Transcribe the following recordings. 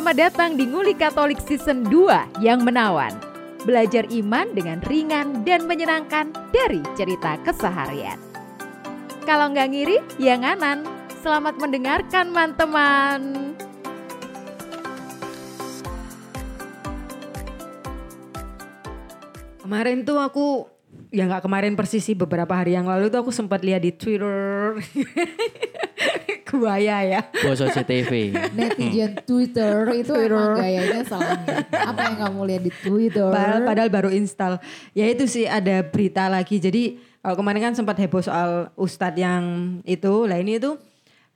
Selamat datang di Nguli Katolik Season 2 yang menawan. Belajar iman dengan ringan dan menyenangkan dari cerita keseharian. Kalau nggak ngiri, ya nganan. Selamat mendengarkan, teman-teman. Kemarin tuh aku ya nggak kemarin persis sih beberapa hari yang lalu tuh aku sempat lihat di Twitter Buaya ya. Boso CTV. netizen Twitter itu emang gayanya salah. Apa yang kamu lihat di Twitter? Padahal, padahal baru install. Ya itu sih ada berita lagi. Jadi kalau kemarin kan sempat heboh soal ustadz yang itu. Lah ini itu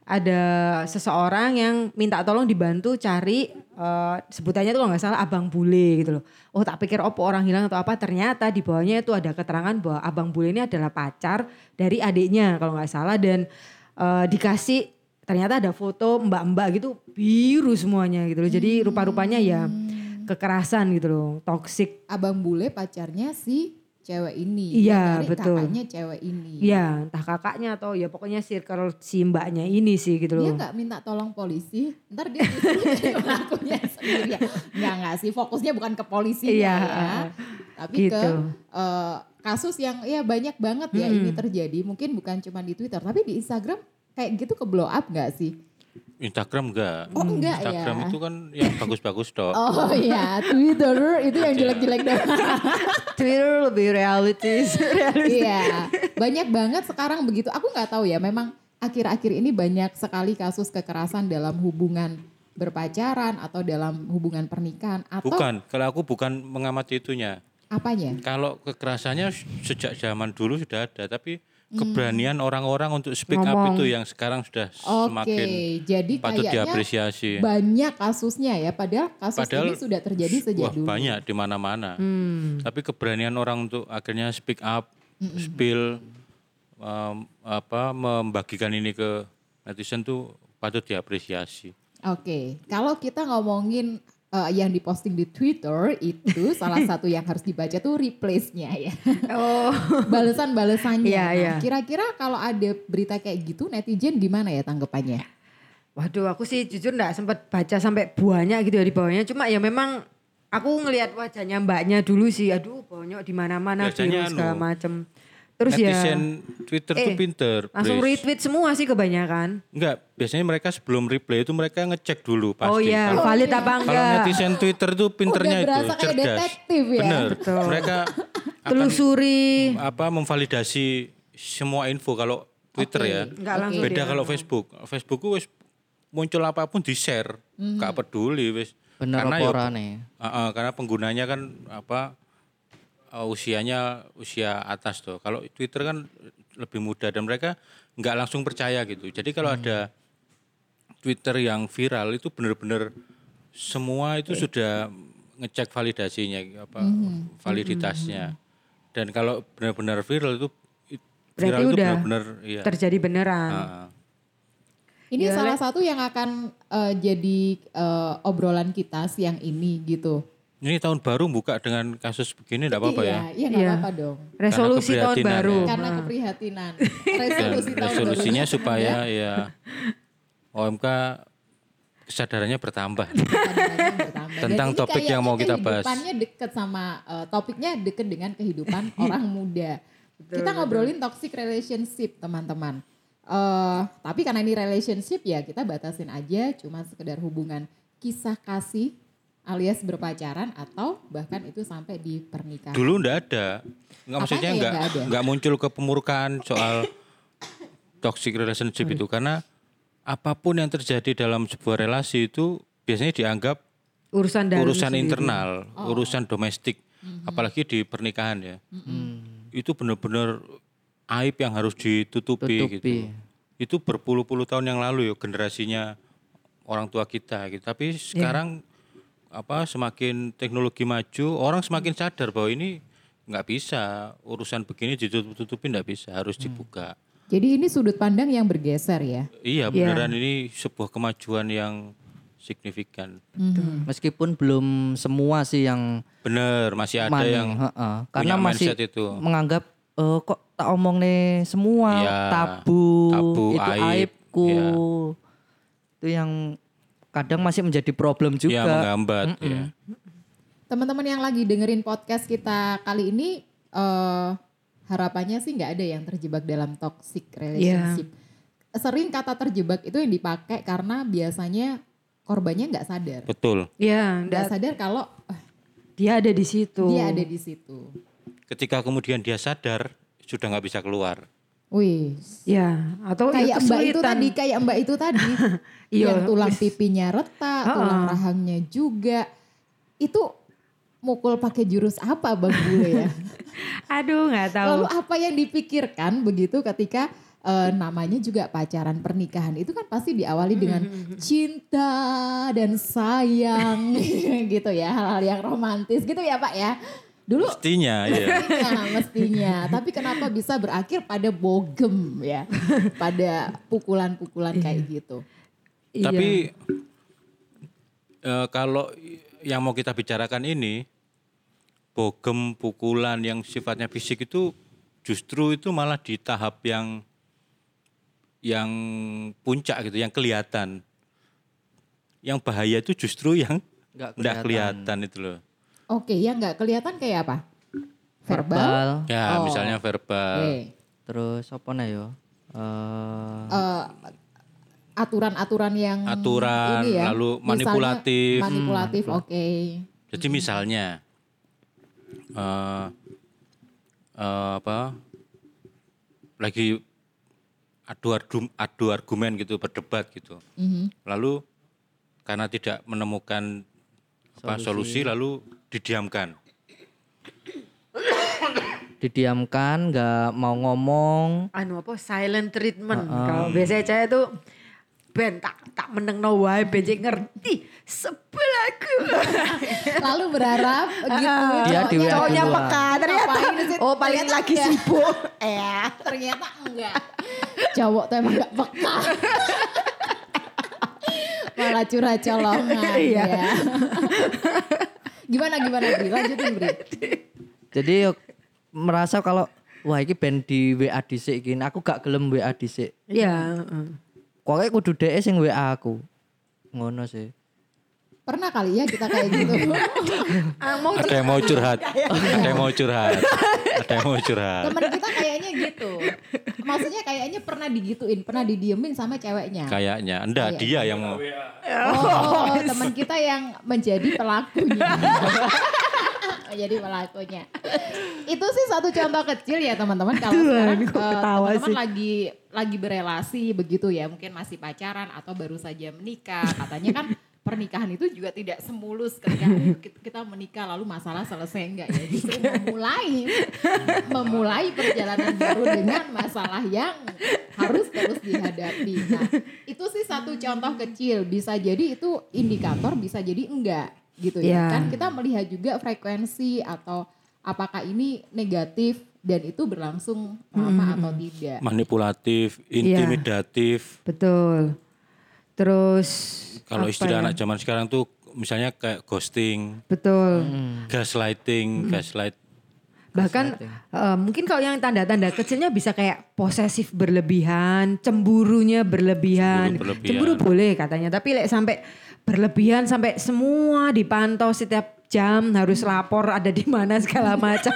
ada seseorang yang minta tolong dibantu cari uh, sebutannya tuh kalau nggak salah abang bule gitu loh. Oh tak pikir opo orang hilang atau apa ternyata di bawahnya itu ada keterangan bahwa abang bule ini adalah pacar dari adiknya kalau nggak salah dan uh, dikasih ternyata ada foto mbak-mbak gitu biru semuanya gitu loh. Jadi rupa-rupanya ya kekerasan gitu loh, toxic. Abang bule pacarnya si cewek ini. Iya, Dari betul. Kakaknya cewek ini. Iya, entah kakaknya atau ya pokoknya circle si mbaknya ini sih gitu Dia loh. nggak minta tolong polisi, ntar dia pelakunya sendiri. ya. Nggak nggak sih, fokusnya bukan ke polisi Iya, ya, tapi ke gitu. eh, kasus yang ya banyak banget ya Hmm. ini terjadi. Mungkin bukan cuma di Twitter, tapi di Instagram kayak gitu ke blow up nggak sih? Instagram enggak. Oh enggak Instagram ya? itu kan yang bagus-bagus dok. Oh iya, Twitter itu yang jelek-jelek doang. Twitter lebih realistis. Iya, banyak banget sekarang begitu. Aku nggak tahu ya, memang akhir-akhir ini banyak sekali kasus kekerasan dalam hubungan berpacaran atau dalam hubungan pernikahan atau Bukan, kalau aku bukan mengamati itunya. apanya? Kalau kekerasannya sejak zaman dulu sudah ada, tapi Hmm. Keberanian orang-orang untuk speak up Ngomong. itu yang sekarang sudah Oke, semakin jadi patut diapresiasi. banyak kasusnya ya, padahal kasus Padahal ini sudah terjadi sejak Wah dulu. banyak di mana-mana. Hmm. Tapi keberanian orang untuk akhirnya speak up, spill, um, apa membagikan ini ke netizen tuh patut diapresiasi. Oke, kalau kita ngomongin eh, yang diposting di Twitter itu salah satu yang harus dibaca tuh replace-nya ya. Oh, Balasan-balasannya. Iya, Nah, iya. Kira-kira kalau ada berita kayak gitu netizen gimana ya tanggapannya? waduh aku sih jujur nggak sempat baca sampai banyak gitu ya di bawahnya. Cuma ya memang aku ngelihat wajahnya mbaknya dulu sih. Aduh bonyok di mana-mana segala anu, macem. Terus ya Netizen Twitter tuh Eh, pinter. langsung Bris. retweet semua sih kebanyakan. Enggak, biasanya mereka sebelum reply itu mereka ngecek dulu pasti. oh iya, Kalau, valid apa kalau enggak? netizen Twitter itu pinternya Udah itu cerdas. detektif ya. Bener. Betul. Mereka akan Telusuri. apa memvalidasi semua info kalau Twitter Oke. ya. Enggak langsung Beda dia- kalau Facebook. Facebook wis muncul apa pun di share, nggak peduli wis. Bener Karena apa ya-? Ah, ah, karena penggunanya kan apa uh, usianya usia atas tuh. Kalau Twitter kan lebih muda dan mereka nggak langsung percaya gitu. Jadi kalau ada Twitter yang viral itu benar-benar semua itu sudah ngecek validasinya apa validitasnya. Dan kalau benar-benar viral itu it- Berarti viral itu udah benar-benar iya. Terjadi beneran. Ah, Ini Gimana? salah satu yang akan eh, jadi eh, obrolan kita siang ini gitu. Ini tahun baru buka dengan kasus begini enggak apa-apa ya. Iya, iya nggak Iya. apa-apa dong. Resolusi tahun baru. ya. Karena keprihatinan. dan Resolusi tahun resolusinya baru. supaya ya OMK kesadarannya bertambah. Kesadarannya bertambah. Tentang ini topik yang mau kita bahas. Kehidupannya deket sama eh, topiknya deket dengan kehidupan orang muda. kita ngobrolin toxic relationship teman-teman. Eh, tapi karena ini relationship ya kita batasin aja cuma sekedar hubungan kisah kasih alias berpacaran atau bahkan itu sampai di pernikahan. Dulu enggak ada. Enggak maksudnya enggak nggak ada? enggak muncul kepemurkaan soal toxic relationship itu karena apa pun yang terjadi dalam sebuah relasi itu biasanya dianggap Urusan dalam urusan sendiri. internal, urusan domestik, apalagi di pernikahan ya. Itu benar-benar aib yang harus ditutupi, Tutupi. gitu. Itu berpuluh-puluh tahun yang lalu ya generasinya orang tua kita gitu. Tapi sekarang apa semakin teknologi maju, orang semakin sadar bahwa ini nggak bisa urusan begini ditutup-tutupi nggak bisa, harus dibuka. Jadi ini sudut pandang yang bergeser ya. Iya beneran ini sebuah kemajuan yang signifikan. Meskipun belum semua sih yang Bener, masih ada maning, yang heeh. karena punya masih itu. menganggap eh, kok tak omong nih semua Iya, tabu, tabu, itu aib, aibku. iya. Itu yang kadang masih menjadi problem juga. Ya menghambat ya. Teman-teman yang lagi dengerin podcast kita kali ini eh harapannya sih nggak ada yang terjebak dalam toxic relationship. Sering kata terjebak itu yang dipakai karena biasanya korbannya nggak sadar. Betul. Ya, Nggak nggak- sadar kalau eh, dia ada di situ. dia ada di situ. Ketika kemudian dia sadar sudah nggak bisa keluar. Wih, Ya, atau ya kayak mbak itu tadi, kayak mbak itu tadi, Iya, yang tulang pipinya retak, Ha-ha. tulang rahangnya juga, itu mukul pakai jurus apa bang Bule ya? Aduh, nggak tahu. Lalu apa yang dipikirkan begitu ketika eh, namanya juga pacaran pernikahan? Itu kan pasti diawali dengan cinta dan sayang. Gitu ya hal-hal yang romantis. Gitu ya Pak ya. Dulu Mestinya ya. mestinya, mestinya. Tapi kenapa bisa berakhir pada bogem ya? Pada pukulan-pukulan kayak gitu. Iya. Tapi eh, kalau yang mau kita bicarakan ini bogem pukulan yang sifatnya fisik itu justru itu malah di tahap yang yang puncak gitu, yang kelihatan. Yang bahaya itu justru yang Nggak nggak kelihatan. kelihatan itu loh. Oke, yang nggak kelihatan kayak apa? Verbal. Verbal, Ya, Oh. misalnya verbal. Oke. terus apa nih yo? Eh, Eh, aturan-aturan yang Aturan, ini ya, lalu misalnya manipulatif. manipulatif, oke. Jadi misalnya eh eh, apa lagi adu argu- adu argumen gitu berdebat gitu. Mhm. Lalu karena tidak menemukan apa, solusi. lalu didiamkan. didiamkan, nggak mau ngomong. anu apa silent treatment. Kalau biasanya saya tuh ben tak tak meneng no wae ben ngerti sebelahku. Lalu berharap gitu. Dia di WA Cowoknya peka ternyata. Oh paling Ternyata lagi enggak. sibuk. Eh. Ternyata enggak. Cowok tuh emang gak peka. Malah curhat colongan Iya. ya. Gimana gimana Bri? Lanjutin Bri. Jadi yo merasa kalau wah ini band di WA dhisik iki, aku gak gelem WA dhisik. Iya, heeh. Pokoknya kudu dhek sing WA aku. Ngono sih. Pernah kali ya kita kayak gitu. Ada yang mau curhat, ada yang mau curhat, ada yang mau curhat. Temen kita kayaknya gitu. Maksudnya kayaknya pernah digituin, pernah didiemin sama ceweknya. Kayaknya, enggak dia yang mau. Oh, teman kita yang menjadi pelakunya. menjadi pelakunya. Itu sih satu contoh kecil ya teman-teman kalau sekarang eh, teman-teman lagi lagi berelasi begitu ya, mungkin masih pacaran atau baru saja menikah. Katanya kan pernikahan itu juga tidak semulus ketika kita- menikah lalu masalah selesai enggak ya justru memulai memulai perjalanan baru dengan masalah yang harus terus dihadapi. Nah, itu sih satu contoh kecil bisa jadi itu indikator bisa jadi enggak gitu ya. Ya. Kan kita melihat juga frekuensi atau apakah ini negatif dan itu berlangsung lama atau tidak. Manipulatif, Iya. intimidatif. Betul. Terus Kalau istilah ya? anak zaman sekarang tuh misalnya kayak ghosting, Betul. gaslighting, gaslight. Bahkan eh, mungkin kalau yang tanda-tanda kecilnya bisa kayak posesif berlebihan, cemburunya berlebihan. Cemburu berlebihan. Cemburu boleh katanya, tapi lek sampai berlebihan sampai semua dipantau setiap jam harus lapor ada di mana segala macam.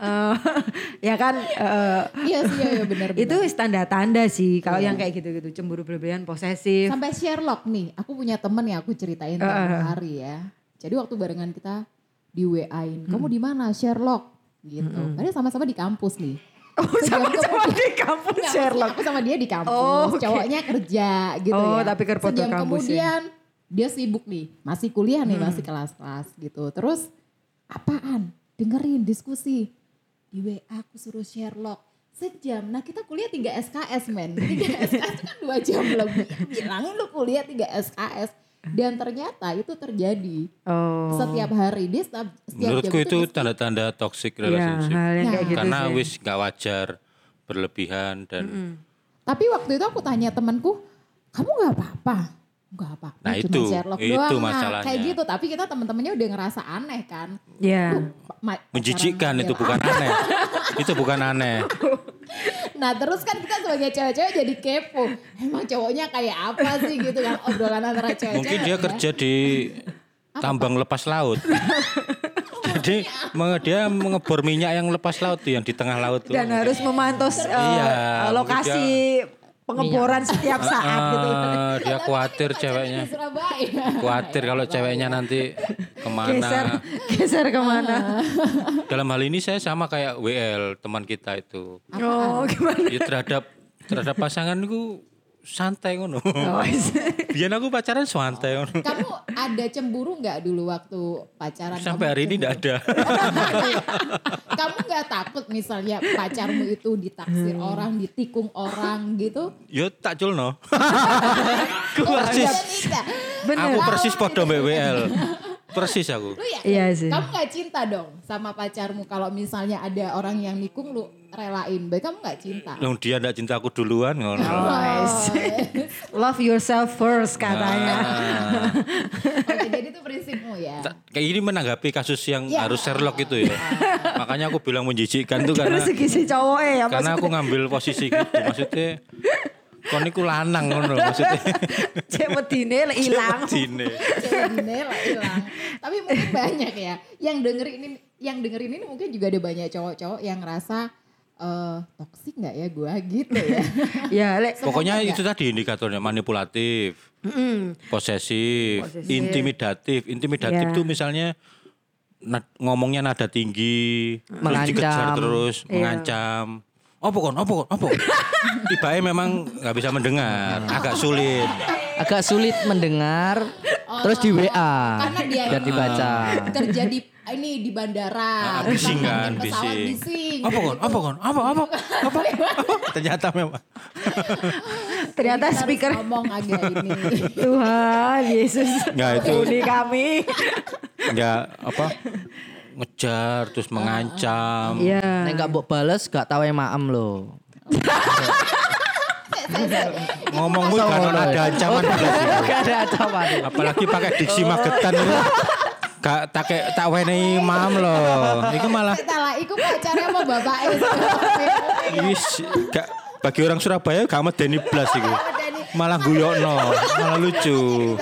Eh, ya kan eh, Iya sih, iya, iya benar. itu tanda-tanda sih kalau yang kayak gitu-gitu cemburu berlebihan, posesif. Sampai Sherlock nih, aku punya temen yang aku ceritain tadi hari ya. Jadi waktu barengan kita di WA-in, kamu di mana Sherlock? Gitu. Padahal sama-sama di kampus nih. Oh, sama-sama di kampus Sherlock. Aku sama dia di kampus, Oh, oke. cowoknya kerja gitu Oh, ya. tapi ke foto Sejam kampus ya. kemudian dia sibuk nih, masih kuliah nih, Hmm. masih kelas-kelas gitu. Terus apaan? Dengerin diskusi. Di WA aku suruh Sherlock. Sejam. Nah kita kuliah 3 SKS men. 3 SKS itu kan 2 jam lebih. Bilangin lu kuliah 3 SKS. Dan ternyata itu terjadi Oh. setiap hari. Dia setiap, setiap Menurutku jam itu tanda-tanda toxic Ya, relationship. hal yang Nah. kayak gitu Karena sih. wis gak wajar, berlebihan dan Tapi waktu itu aku tanya temanku, kamu nggak apa-apa? Nggak apa-apa. Nah, cuma itu, Sherlock itu doang. Nah, masalahnya. kayak gitu. Tapi kita teman-temannya udah ngerasa aneh kan. Ya. Ma- menjijikkan itu bukan aneh. itu bukan aneh. Nah terus kan kita sebagai cewek-cewek jadi kepo. Emang cowoknya kayak apa sih gitu kan obrolan antara cewek-cewek. Mungkin dia ya. kerja di tambang lepas laut. Jadi dia mengebor minyak yang lepas laut tuh yang di tengah laut tuh. Dan harus memantau uh, Iya, lokasi pengeboran setiap saat gitu. Ah, dia khawatir ceweknya. Khawatir kalau ceweknya nanti Geser, ke mana. geser ke mana? Dalam hal ini saya sama kayak WL teman kita itu. Oh gimana? Ya terhadap terhadap pasanganku santai ngono. Oh, Biar aku pacaran santai ngono. Kamu ada cemburu nggak dulu waktu pacaran? Sampai hari ini tidak ada. Kamu nggak takut misalnya pacarmu itu ditaksir Hmm. orang, ditikung orang gitu? Yo tak culno. Oh, persis. Aku persis podo mbak WL. Persis aku. Lu ya, Iya sih. Kamu nggak cinta dong sama pacarmu kalau misalnya ada orang yang nikung lu relain. Baik kamu nggak cinta. Loh dia ndak cinta aku duluan ngono. Guys. Love yourself first katanya. Ah. Oke, jadi itu prinsipmu ya. Ta- Kayak ini menanggapi kasus yang Ya. harus Sherlock itu ya. Makanya aku bilang menjijikkan tuh Dari karena segi si cowok ya karena aku ngambil posisi gitu. Maksudnya kon iku lanang ngono maksudnya. cek wedine lek ilang. Dine. Cewek dinela hilang. Tapi mungkin banyak ya yang dengerin ini yang dengerin ini mungkin juga ada banyak cowok-cowok yang ngerasa eh toksik nggak ya gua gitu ya. Ya lek Pokoknya itu tadi indikatornya manipulatif, posesif, Posesif. intimidatif. Intimidatif Ya. tuh misalnya nad- ngomongnya nada tinggi, terus Mengancam. dikejar terus, Iya. mengancam. Apa kon? Apa kon? Apa? Tiba memang nggak bisa mendengar, agak sulit. Agak sulit mendengar terus di WA Karena dia biar dibaca. kerja di ini di bandara. Ah, bising kan, Terbangin pesawat bising. bising. Apa kon? Apa kon? Apa? Apa? Apa? apa? Ternyata memang. ternyata Kita harus speaker ngomong agak ini. Tuhan Yesus. Nggak, itu. Ampuni kami. nggak apa ngejar terus mengancam. Iya. Nek gak mbok bales gak tahu yang maem lo. Ngomongmu kan ada ancaman itu. Gak ada ancaman. Apalagi pakai diksi magetan itu. Gak tak kayak tak wenehi mam loh. Itu malah Salah, iku pacarnya sama bapaknya. wis gak bagi orang Surabaya gak medeni blas iku. Malah guyokno, malah lucu.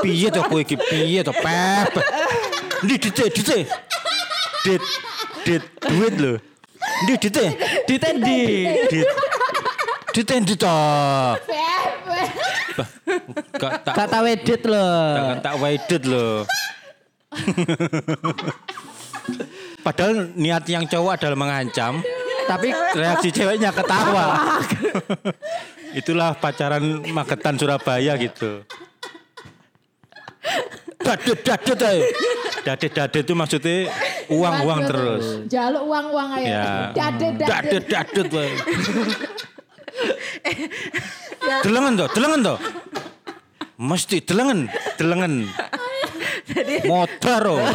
Piye to kowe iki? Piye to, Pep? Ndi dite, dite. Dit, dit, duit lho. Ndi dite. Ditendi. Dit. Ditendi to. Beb. Bah, Gak tak Gak tahu edit lo. Jangan tak wedet loh. Padahal niat yang cowok adalah mengancam, tapi reaksi ceweknya ketawa. Itulah pacaran Magetan Surabaya gitu. Dadet dadet ayo. Dadet dadet itu maksudnya uang uang Waduh, terus. Jaluk uang-uang aja. Ya. Dadet dadet. Dadet dadet wae. Delengen toh, delengen toh. Mesti delengen, delengen. Motor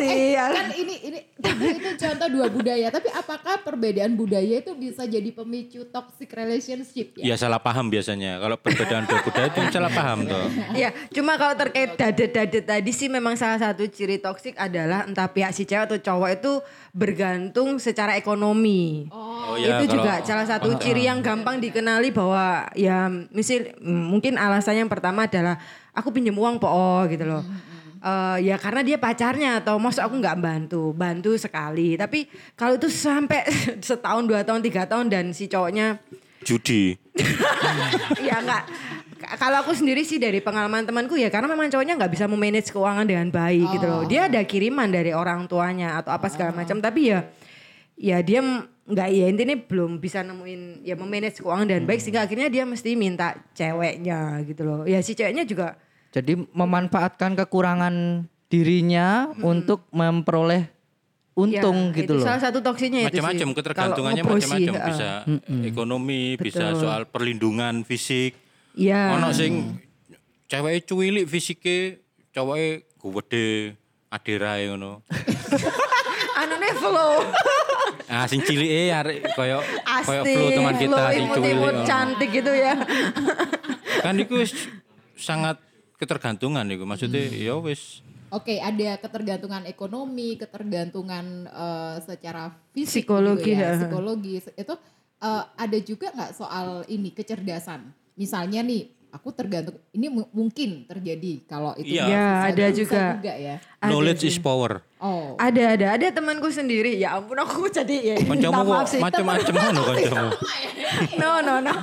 oh. Eh, kan ini ini tapi itu contoh dua budaya. Tapi apakah perbedaan budaya itu bisa jadi pemicu toxic relationship ya? Ya salah paham biasanya. Kalau perbedaan dua budaya itu salah paham toh. Ya, cuma kalau terkait dadet-dadet tadi sih memang salah satu ciri toksik adalah entah pihak si cewek atau cowok itu bergantung secara ekonomi. Oh ya, itu kalau- juga salah satu ciri yang gampang dikenali bahwa ya misal mm, mungkin alasannya yang pertama adalah aku pinjam uang po oh, gitu loh. Eh, ya karena dia pacarnya atau maksud aku nggak bantu, bantu sekali. Tapi kalau itu sampai setahun, dua tahun, tiga tahun dan si cowoknya Judi. ya enggak K- kalau aku sendiri sih dari pengalaman temanku ya karena memang cowoknya nggak bisa memanage keuangan dengan baik gitu loh. Dia ada kiriman dari orang tuanya atau apa segala macam tapi ya ya dia nggak ya intinya belum bisa nemuin ya memanage keuangan dengan baik sehingga akhirnya dia mesti minta ceweknya gitu loh. Ya si ceweknya juga Jadi memanfaatkan kekurangan dirinya untuk memperoleh untung ya, gitu itu loh. Salah satu toksiknya itu sih. Macam-macam ketergantungannya macam-macam eh. bisa ekonomi, bisa Betul. soal perlindungan fisik. Iya. Ono sing cewek cuwilik fisike, cowoknya gede adirae ngono. Anune flow. Ah sing cilike arek koyo koyo flu teman kita flow sing imut-imut, cuwilik. cantik gitu ya. Kan iku wis sangat ketergantungan iku. Maksudnya Hmm. ya wis Oke, ada ketergantungan ekonomi, ketergantungan eh, secara fisik, Psikologi, gitu ya, ya. psikologi. Itu eh, ada juga nggak soal ini kecerdasan? Misalnya nih, aku tergantung. Ini mu- mungkin terjadi kalau itu. Iya. Ya, ada bisa juga. ya. Ada Knowledge sih. is power. Oh, Ada ada ada temanku sendiri. Ya ampun aku jadi ya. Macam-macam kancamu. No no no.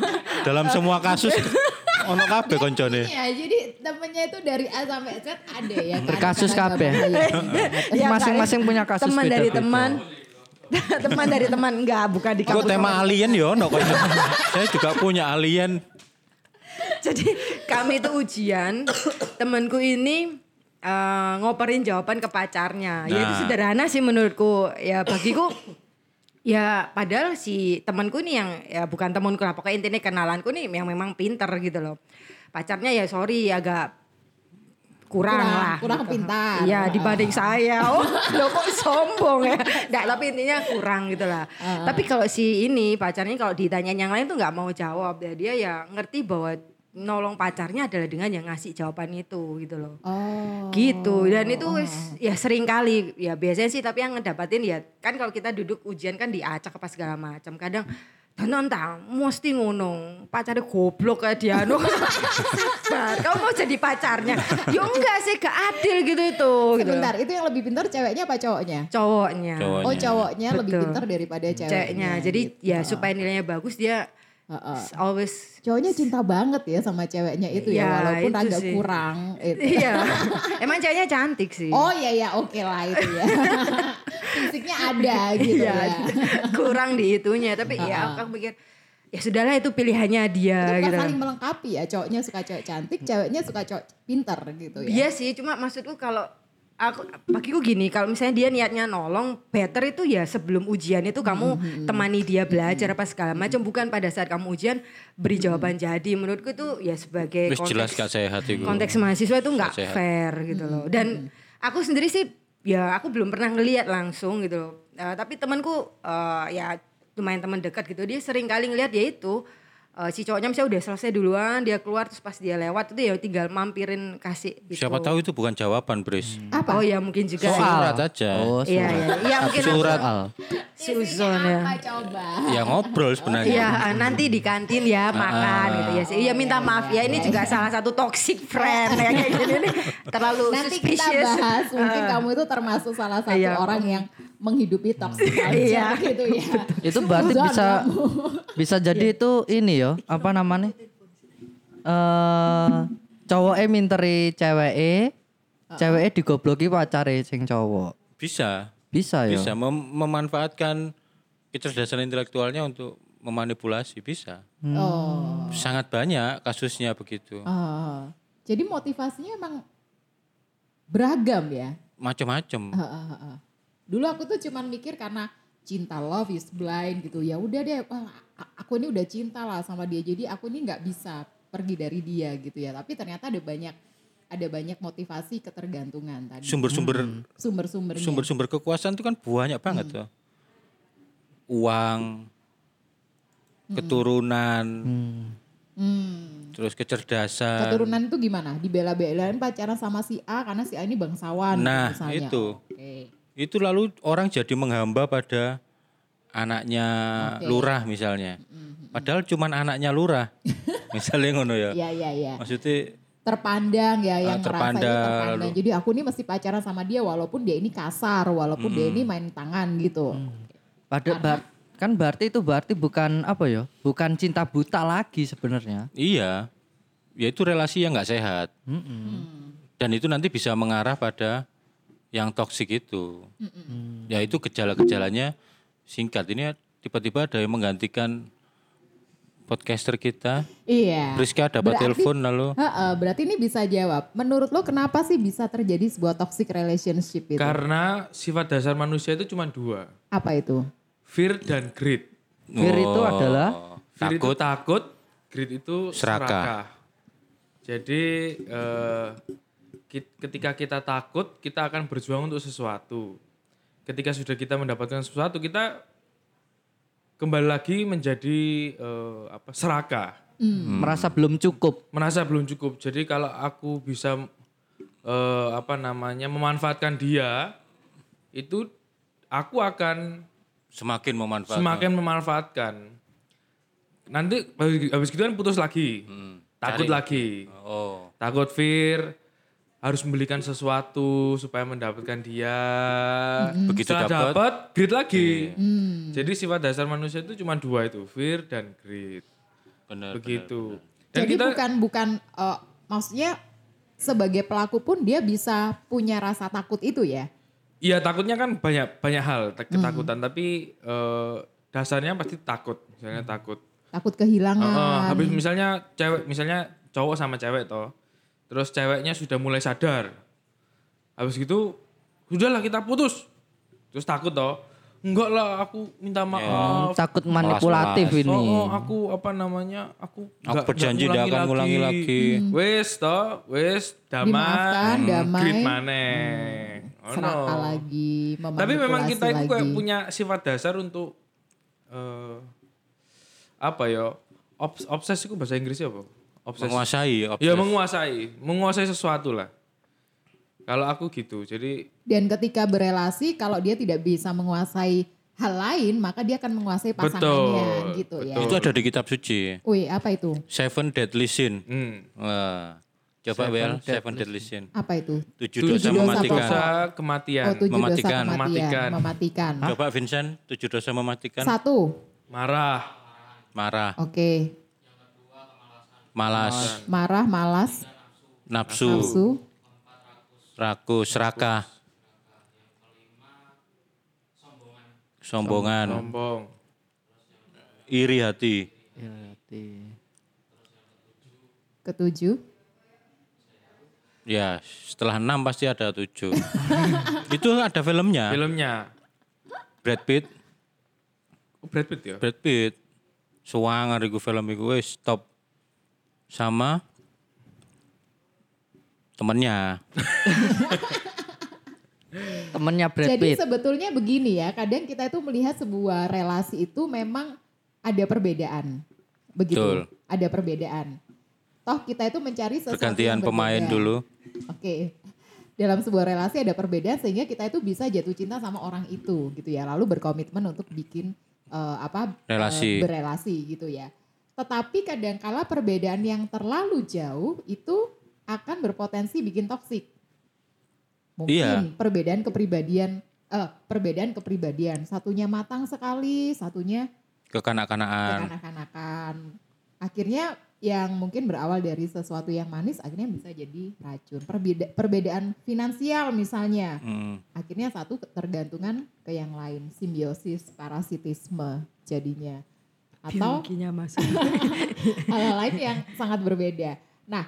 Dalam semua kasus ono kabeh koncone. Iya, jadi temennya itu dari A sampai Z ada ya. Berkasus kadang-kadang kabeh. nggak bahaya. Ya, Masing-masing enggak, punya kasus Teman dari teman. teman dari teman enggak bukan di Kok kampus. tema alien ya ono. Saya juga punya alien. Jadi kami itu ujian, temanku ini eh, ngoperin jawaban ke pacarnya. Ya itu Nah. sederhana sih menurutku. Ya bagiku ya padahal si temanku ini yang ya bukan temanku lah pokoknya intinya kenalanku nih yang memang pinter gitu loh. Pacarnya ya sorry agak kurang, Kurang- lah. kurang pintar. Iya dibanding saya. Oh loh kok sombong ya. Nggak tapi intinya kurang gitu lah. Tapi kalau si ini pacarnya kalau ditanya yang lain tuh nggak mau jawab. Ya, dia ya ngerti bahwa nolong pacarnya adalah dengan yang ngasih jawaban itu gitu loh. Oh. Gitu dan itu wis- ya sering kali ya biasanya sih tapi yang ngedapatin ya kan kalau kita duduk ujian kan diacak apa segala macam kadang Tonton tang, mesti ngono. Pacarnya goblok kayak dia. No. Sabar, kamu mau jadi pacarnya? Ya enggak sih, gak adil gitu itu. Gitu. Sebentar, itu yang lebih pintar ceweknya apa cowoknya? Cowoknya. Cowoknya. Oh cowoknya lebih Betul. pintar daripada ceweknya. Ceweknya. Jadi gitu. ya supaya nilainya bagus dia Heeh. always Cowoknya cinta banget ya sama ceweknya itu ya, Ya, walaupun itu agak sih. kurang itu. Iya. Emang ceweknya cantik sih. Oh iya ya oke lah itu ya. Fisiknya ada gitu Iya, ya. kurang di itunya. Tapi ya aku pikir ya sudahlah itu pilihannya dia Itu gitu. saling melengkapi ya. Cowoknya suka cewek cantik, ceweknya suka cowok pinter gitu ya. Iya sih, cuma maksudku kalau aku bagiku gini, kalau misalnya dia niatnya nolong, better itu ya sebelum ujian itu kamu temani dia belajar apa segala macam, bukan pada saat kamu ujian beri jawaban jadi. Menurutku itu ya sebagai Wis jelas gak sehat itu. konteks mahasiswa itu nggak fair gitu loh. Dan aku sendiri sih ya aku belum pernah ngelihat langsung gitu loh. Eh, tapi temanku eh, ya lumayan teman dekat gitu. Dia sering kali ngelihat ya itu eh, si cowoknya misalnya udah selesai duluan, dia keluar terus pas dia lewat itu ya tinggal mampirin kasih gitu. Siapa tahu itu bukan jawaban, Bris. Apa? Oh ya mungkin juga. sih. Surat aja. Oh, Iya surat. iya. Iya mungkin Surat. Soal. Suzon ya. Coba? Ya ngobrol sebenarnya. Iya nanti di kantin ya makan gitu ya. Iya minta maaf ya ini juga salah satu toxic friend ya kayak gini nih terlalu Nanti kita suspicious. bahas mungkin kamu itu termasuk salah satu Iya. orang yang menghidupi toxic culture Iya. gitu ya. Itu berarti bisa kamu. bisa jadi itu ini yo, apa namanya? Eh cowoknya minteri ceweke, ceweke digobloki pacare sing cowok. Bisa. Bisa ya. Bisa mem- memanfaatkan kecerdasan intelektualnya untuk memanipulasi bisa. Oh. Sangat banyak kasusnya begitu. Oh. Jadi motivasinya emang beragam ya. Macam-macam. Heeh, heeh, heeh. Dulu aku tuh cuman mikir karena cinta love is blind gitu ya udah deh aku ini udah cinta lah sama dia jadi aku ini nggak bisa pergi dari dia gitu ya tapi ternyata ada banyak ada banyak motivasi ketergantungan tadi Sumber-sumber sumber-sumbernya sumber-sumber kekuasaan itu kan banyak banget tuh. Uang, keturunan, Hmm. terus kecerdasan. keturunan itu gimana dibela-belain pacaran sama si A karena si A ini bangsawan Nah, misalnya. itu. Oke. Itu lalu orang jadi menghamba pada anaknya Oke. lurah misalnya. Padahal cuman anaknya lurah. misalnya ngono ya. Iya iya iya. Maksudnya terpandang ya yang terpandang, terpandang. lalu- Jadi aku ini mesti pacaran sama dia walaupun dia ini kasar, walaupun dia ini main tangan gitu. Pada bar- kan berarti itu berarti bukan apa ya? Bukan cinta buta lagi sebenarnya. iya. Ya itu relasi yang nggak sehat. Dan itu nanti bisa mengarah pada yang toksik itu. Ya itu gejala-gejalanya singkat. Ini tiba-tiba ada yang menggantikan podcaster kita. Iya. Rizka dapat Berarti- telepon lalu Heeh, berarti ini bisa jawab. Menurut lo kenapa sih bisa terjadi sebuah toxic relationship itu? Karena sifat dasar manusia itu cuma dua. Apa itu? Fear dan greed. Fear itu Oh, adalah Fear takut. itu takut, greed itu Serakah. serakah. Jadi eh, ki- ketika kita takut, kita akan berjuang untuk sesuatu. Ketika sudah kita mendapatkan sesuatu, kita kembali lagi menjadi eh, apa? serakah. merasa belum cukup. merasa belum cukup. Jadi kalau aku bisa eh, apa namanya memanfaatkan dia itu aku akan Semakin memanfaatkan. semakin memanfaatkan. Nanti habis- gitu kan putus lagi. Takut Cari. lagi. Oh. Takut fear harus membelikan sesuatu supaya mendapatkan dia. Begitu Setelah dapat, dapat, greed lagi. Hmm. Jadi sifat dasar manusia itu cuma dua itu, fear dan greed. benar. Begitu. Dan Jadi kita bukan bukan eh, maksudnya sebagai pelaku pun dia bisa punya rasa takut itu ya. Iya takutnya kan banyak banyak hal tak- ketakutan tapi eh, dasarnya pasti takut misalnya takut. Takut Eh, kehilangan. eh, habis misalnya cewek misalnya cowok sama cewek toh, terus ceweknya sudah mulai sadar, habis gitu sudahlah kita putus, terus takut toh, enggak lah aku minta maaf. Takut manipulatif Melas-melas. ini. Oh, oh, aku apa namanya? Aku Aku berjanji tidak akan ngulangi lagi. Wes toh, wes damai. Dimaafkan, damai. Grit maneh. Oh, no. lagi, Tapi memang kita itu kayak lagi. punya sifat dasar untuk eh apa ya? Obs obses itu bahasa Inggrisnya apa? Obses. Menguasai. Ya obses. menguasai, menguasai sesuatu lah. Kalau aku gitu, jadi Dan ketika berelasi kalau dia tidak bisa menguasai hal lain, maka dia akan menguasai pasangannya Betul, gitu ya. betul. Itu ada di kitab suci. Wih, apa itu? Seven Deadly Sin. hmm, Wah. Coba Well, Seven Deadly Sin. Apa itu? Tujuh Tujuh dosa dosa mematikan. dosa kematian, Oh, tujuh Mematikan. dosa kematian, Mematikan. mematikan. Coba Vincent, tujuh dosa mematikan. Satu, marah, Marah, oke. Malas, Marah, malas, nafsu, nafsu, rakus, serakah, sombongan, sombong. iri hati. Hati. ketujuh. Ya, setelah enam pasti ada tujuh. Itu ada filmnya. Filmnya Brad Pitt, oh, Brad Pitt ya. Brad Pitt. Suwangar iku film iku wis stop sama temennya. Temennya Brad Jadi Pitt. sebetulnya begini ya, kadang kita itu melihat sebuah relasi itu memang ada perbedaan. Begitu. Betul. Ada perbedaan. Toh kita itu mencari sesuatu Pergantian yang pemain dulu. Oke. Dalam sebuah relasi ada perbedaan sehingga kita itu bisa jatuh cinta sama orang itu gitu ya. Lalu berkomitmen untuk bikin eh, apa eh, Relasi. berelasi gitu ya. Tetapi kadangkala perbedaan yang terlalu jauh itu akan berpotensi bikin toksik. Mungkin Iya. perbedaan kepribadian eh perbedaan kepribadian. Satunya matang sekali, satunya Kekanak-kanakan. kekanak-kanakan. Akhirnya yang mungkin berawal dari sesuatu yang manis akhirnya bisa jadi racun. Perbeda- perbedaan finansial misalnya. Hmm. Akhirnya satu tergantungan ke yang lain. Simbiosis, parasitisme jadinya. Atau Biologinya masuk. hal lain yang sangat berbeda. Nah,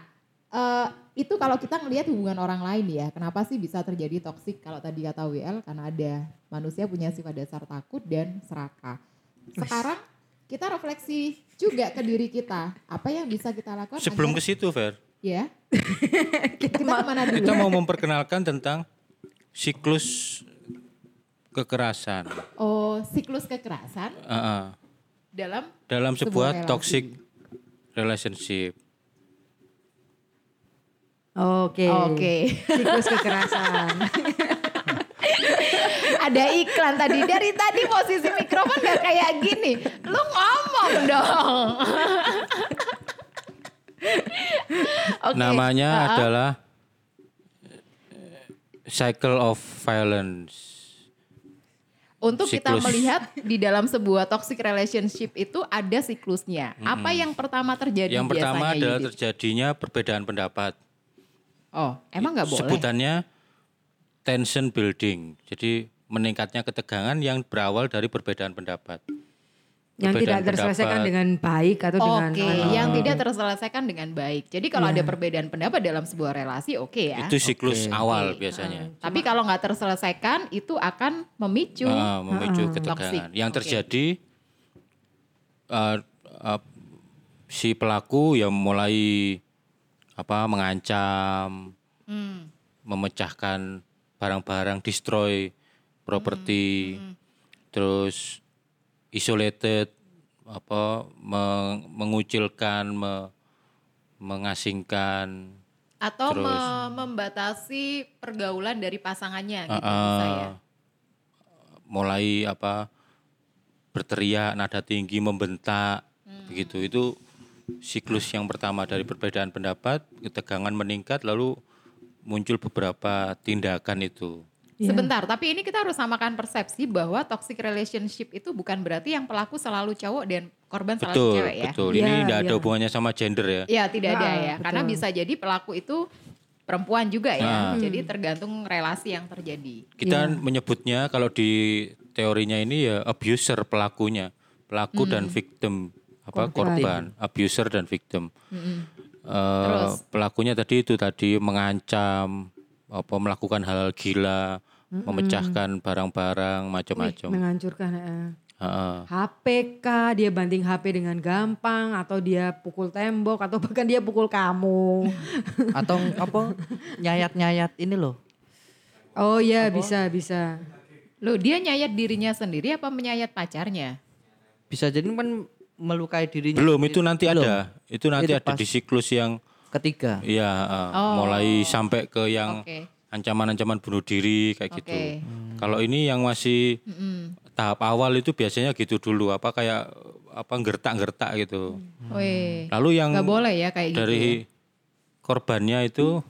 eh, itu kalau kita ngelihat hubungan orang lain ya, kenapa sih bisa terjadi toksik kalau tadi kata WL karena ada manusia punya sifat dasar takut dan serakah. Sekarang kita refleksi juga ke diri kita, apa yang bisa kita lakukan Sebelum ke situ, Fer, ya. kita ke mana dulu? kita mau memperkenalkan tentang siklus kekerasan Oh, siklus kekerasan Heeh. Dalam dalam Sebuah sebuah relasi. toxic relationship. Oke. Oke. Siklus kekerasan. Ada iklan tadi dari tadi posisi mikrofon gak kayak gini. Lu ngomong dong. Oke. Namanya Ah, ah. adalah eh, cycle of violence. Untuk kita siklus. melihat di dalam sebuah toxic relationship itu ada siklusnya. Apa yang pertama terjadi Yang pertama biasanya? adalah Yudit? terjadinya perbedaan pendapat. Oh, emang nggak boleh? Sebutannya tension building. Jadi meningkatnya ketegangan yang berawal dari perbedaan pendapat. Yang tidak terselesaikan pendapat. dengan baik atau dengan Oke, yang tidak terselesaikan dengan baik. Jadi kalau ada perbedaan pendapat dalam sebuah relasi, oke ya. Itu siklus Oke. awal Oke. biasanya. Tapi kalau nggak terselesaikan, itu akan memicu. Ah, memicu Toxic. ketegangan. Yang terjadi eh, eh, si pelaku yang mulai apa mengancam, Hmm. memecahkan barang-barang, destroy properti, terus isolated, apa meng- mengucilkan, me- mengasingkan, Atau Terus. me- membatasi pergaulan dari pasangannya gitu Ah, bisa ah. ya. mulai apa berteriak nada tinggi membentak Hmm. begitu itu siklus yang pertama dari perbedaan pendapat ketegangan meningkat lalu muncul beberapa tindakan itu Iya. Sebentar, tapi ini kita harus samakan persepsi bahwa toxic relationship itu bukan berarti yang pelaku selalu cowok dan korban selalu betul cewek ya. betul Iya, ini tidak ada iya. hubungannya sama gender ya Ya tidak ada Ah, ya, karena betul. bisa jadi pelaku itu perempuan juga ya. Ah. Jadi tergantung relasi yang terjadi. kita Iya. menyebutnya kalau di teorinya ini ya abuser pelakunya pelaku dan victim apa korban abuser dan victim Eh, Terus? pelakunya tadi itu tadi mengancam apa melakukan hal gila memecahkan barang-barang macam-macam Menghancurkan. eh. Heeh. HP kah, dia banting HP dengan gampang atau dia pukul tembok atau bahkan dia pukul kamu. Atau apa nyayat-nyayat ini loh. Oh iya bisa bisa. Loh dia nyayat dirinya sendiri apa menyayat pacarnya? Bisa jadi kan melukai dirinya. belum sendiri. itu nanti Belum. ada itu nanti Itu ada di siklus yang Ketiga. Iya, heeh. Oh. mulai sampai ke yang Oke. Ancaman-ancaman bunuh diri kayak gitu. Oke. Kalau ini yang masih tahap awal itu biasanya gitu dulu, apa kayak apa gertak-gertak gitu. Weh. Lalu yang Nggak boleh ya kayak gitu. dari korbannya itu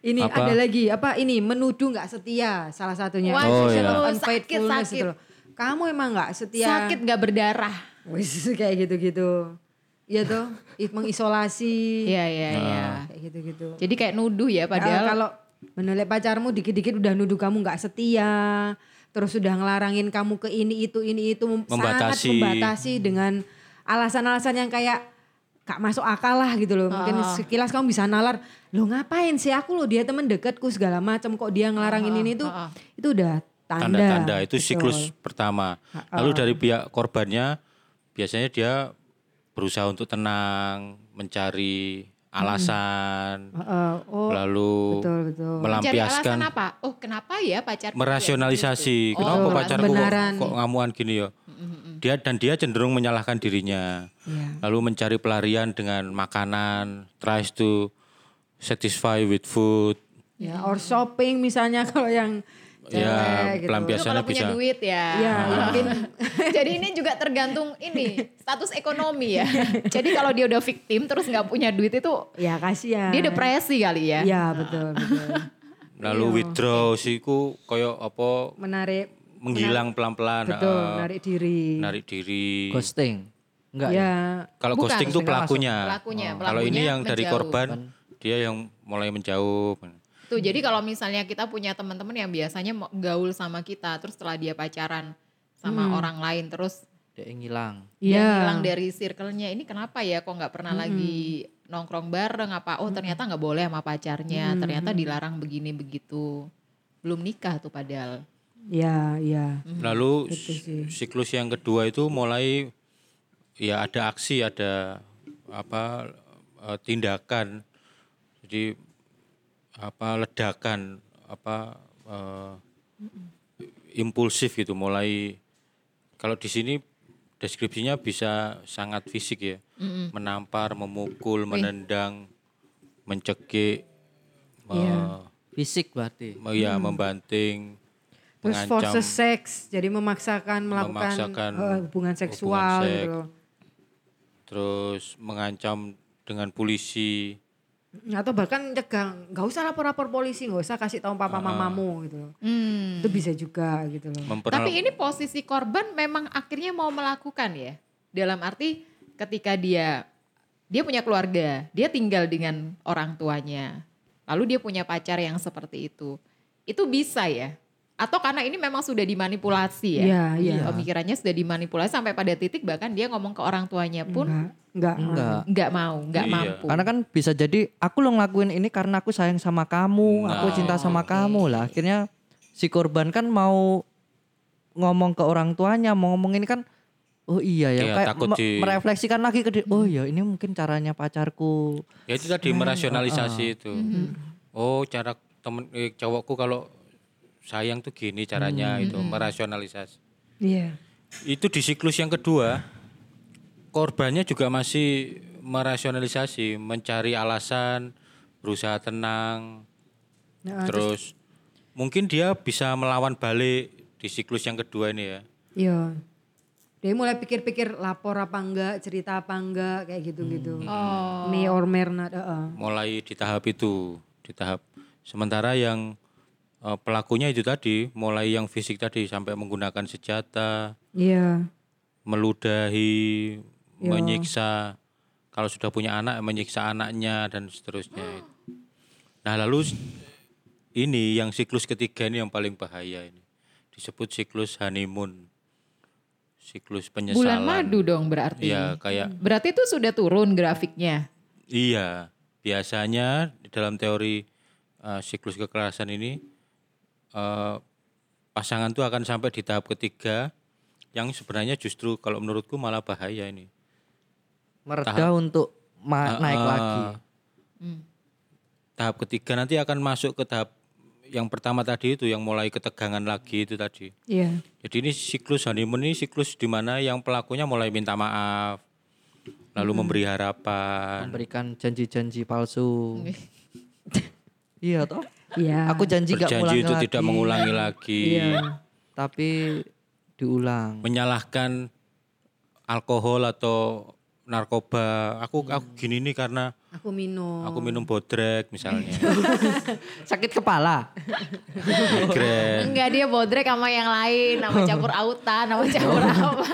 Ini Apa? ada lagi apa ini menuduh nggak setia salah satunya. Wah, Oh, iya. sakit, unfaithfulness sakit. loh. Kamu emang nggak setia. Sakit nggak berdarah. Wis kayak gitu-gitu. Iya tuh, mengisolasi. Iya iya iya. Kayak gitu-gitu. Jadi kayak nuduh ya Padahal padahal kalau menilai pacarmu dikit-dikit udah nuduh kamu nggak setia, terus sudah ngelarangin kamu ke ini itu ini itu mem- sangat Membatasi. membatasi dengan alasan-alasan yang kayak gak masuk akal lah gitu loh. Mungkin sekilas kamu bisa nalar, lo ngapain sih aku lo dia temen deketku segala macam kok dia ngelarangin ini itu, itu udah tanda. tanda-tanda itu Betul. siklus pertama. Lalu dari pihak korbannya biasanya dia berusaha untuk tenang, mencari alasan, Heeh, oh, lalu betul betul. Melampiaskan alasan apa? Oh kenapa ya pacar? merasionalisasi Oh, kenapa pacarku kok, kebenaran. kok ngamuan gini ya dia dan dia cenderung menyalahkan dirinya Iya. lalu mencari pelarian dengan makanan tries to satisfy with food Ya, or shopping misalnya kalau yang ya gitu. Itu pelampiasannya kalau punya bisa duit ya. Iya, ya mungkin Jadi ini juga tergantung ini status ekonomi ya. Jadi kalau dia udah victim terus nggak punya duit itu ya kasihan. dia depresi kali ya. Iya, betul betul. lalu withdraw siku koyo apa Menarik menghilang pelan-pelan betul, eh, menarik diri. narik diri Ghosting. Enggak ya. ya? kalau ghosting tuh pelakunya Pelakunya, Oh. kalau ini pelakunya yang dari menjauh. korban dia yang mulai menjauh Tuh jadi kalau misalnya kita punya teman-teman yang biasanya gaul sama kita terus setelah dia pacaran sama orang lain terus Dia ngilang. dia Iya. hilang dari circle-nya ini kenapa ya kok nggak pernah lagi nongkrong bareng? Apa oh ternyata nggak boleh sama pacarnya. Ternyata dilarang begini begitu. Belum nikah tuh padahal. Ya, ya. Lalu Itu sih. siklus yang kedua itu mulai ya ada aksi, ada apa eh, tindakan. Jadi apa ledakan apa eh, impulsif gitu mulai kalau di sini deskripsinya bisa sangat fisik ya. Menampar, memukul, menendang, mencekik, Iya. Fisik berarti. ya membanting, Terus forces seks, jadi memaksakan melakukan Memaksakan eh, hubungan seksual hubungan gitu seks. loh. terus mengancam dengan polisi. Atau bahkan cegah, nggak usah lapor-lapor polisi, nggak usah kasih tahu papa mamamu gitu loh. Hmm. Itu bisa juga gitu loh. memperla- Tapi ini posisi korban memang akhirnya mau melakukan ya. Dalam arti ketika dia dia punya keluarga, dia tinggal dengan orang tuanya. Lalu dia punya pacar yang seperti itu. Itu bisa ya? Atau karena ini memang sudah dimanipulasi ya? Iya, iya. Pemikirannya sudah dimanipulasi sampai pada titik bahkan dia ngomong ke orang tuanya pun Enggak, enggak. Enggak. nggak mau, nggak Iya. mampu. Karena kan bisa jadi aku lo ngelakuin ini karena aku sayang sama kamu, aku cinta sama kamu lah. Akhirnya si korban kan mau ngomong ke orang tuanya, mau ngomong ini kan oh iya ya, Iya, kayak takut me- di- merefleksikan lagi ke dia. Oh iya, ini mungkin caranya pacarku. Ya itu tadi merasionalisasi itu. Oh cara temen eh, cowokku kalau sayang tuh gini caranya itu merasionalisasi. Iya. Itu di siklus yang kedua korbannya juga masih merasionalisasi, mencari alasan, berusaha tenang. Nah, terus mungkin dia bisa melawan balik di siklus yang kedua ini ya. Iya. Dia mulai pikir-pikir lapor apa enggak, cerita apa enggak, kayak gitu-gitu. Oh. Me or may not, heeh. mulai di tahap itu, di tahap sementara yang eh, pelakunya itu tadi, mulai yang fisik tadi sampai menggunakan senjata, Iya. meludahi, menyiksa. Kalau sudah punya anak, menyiksa anaknya dan seterusnya. Nah lalu ini yang siklus ketiga ini yang paling bahaya ini, disebut siklus honeymoon, siklus penyesalan. Bulan madu dong berarti. Iya kayak Berarti itu sudah turun grafiknya. Iya, biasanya di dalam teori eh, siklus kekerasan ini eh, pasangan tuh akan sampai di tahap ketiga yang sebenarnya justru kalau menurutku malah bahaya ini. Mereda untuk ma- Ah, naik ah. lagi. Tahap ketiga nanti akan masuk ke tahap yang pertama tadi itu yang mulai ketegangan lagi itu tadi. Iya. Jadi ini siklus honeymoon ini siklus di mana yang pelakunya mulai minta maaf, lalu memberi harapan. Memberikan janji-janji palsu. iya toh? Iya. Aku janji gak Berjanji mengulangi itu lagi. tidak mengulangi lagi. Iya. Tapi diulang. menyalahkan alkohol atau narkoba. Aku aku gini nih karena Aku minum. aku minum bodrek misalnya. Sakit kepala. Enggak dia bodrek sama yang lain, sama campur autan, sama campur apa.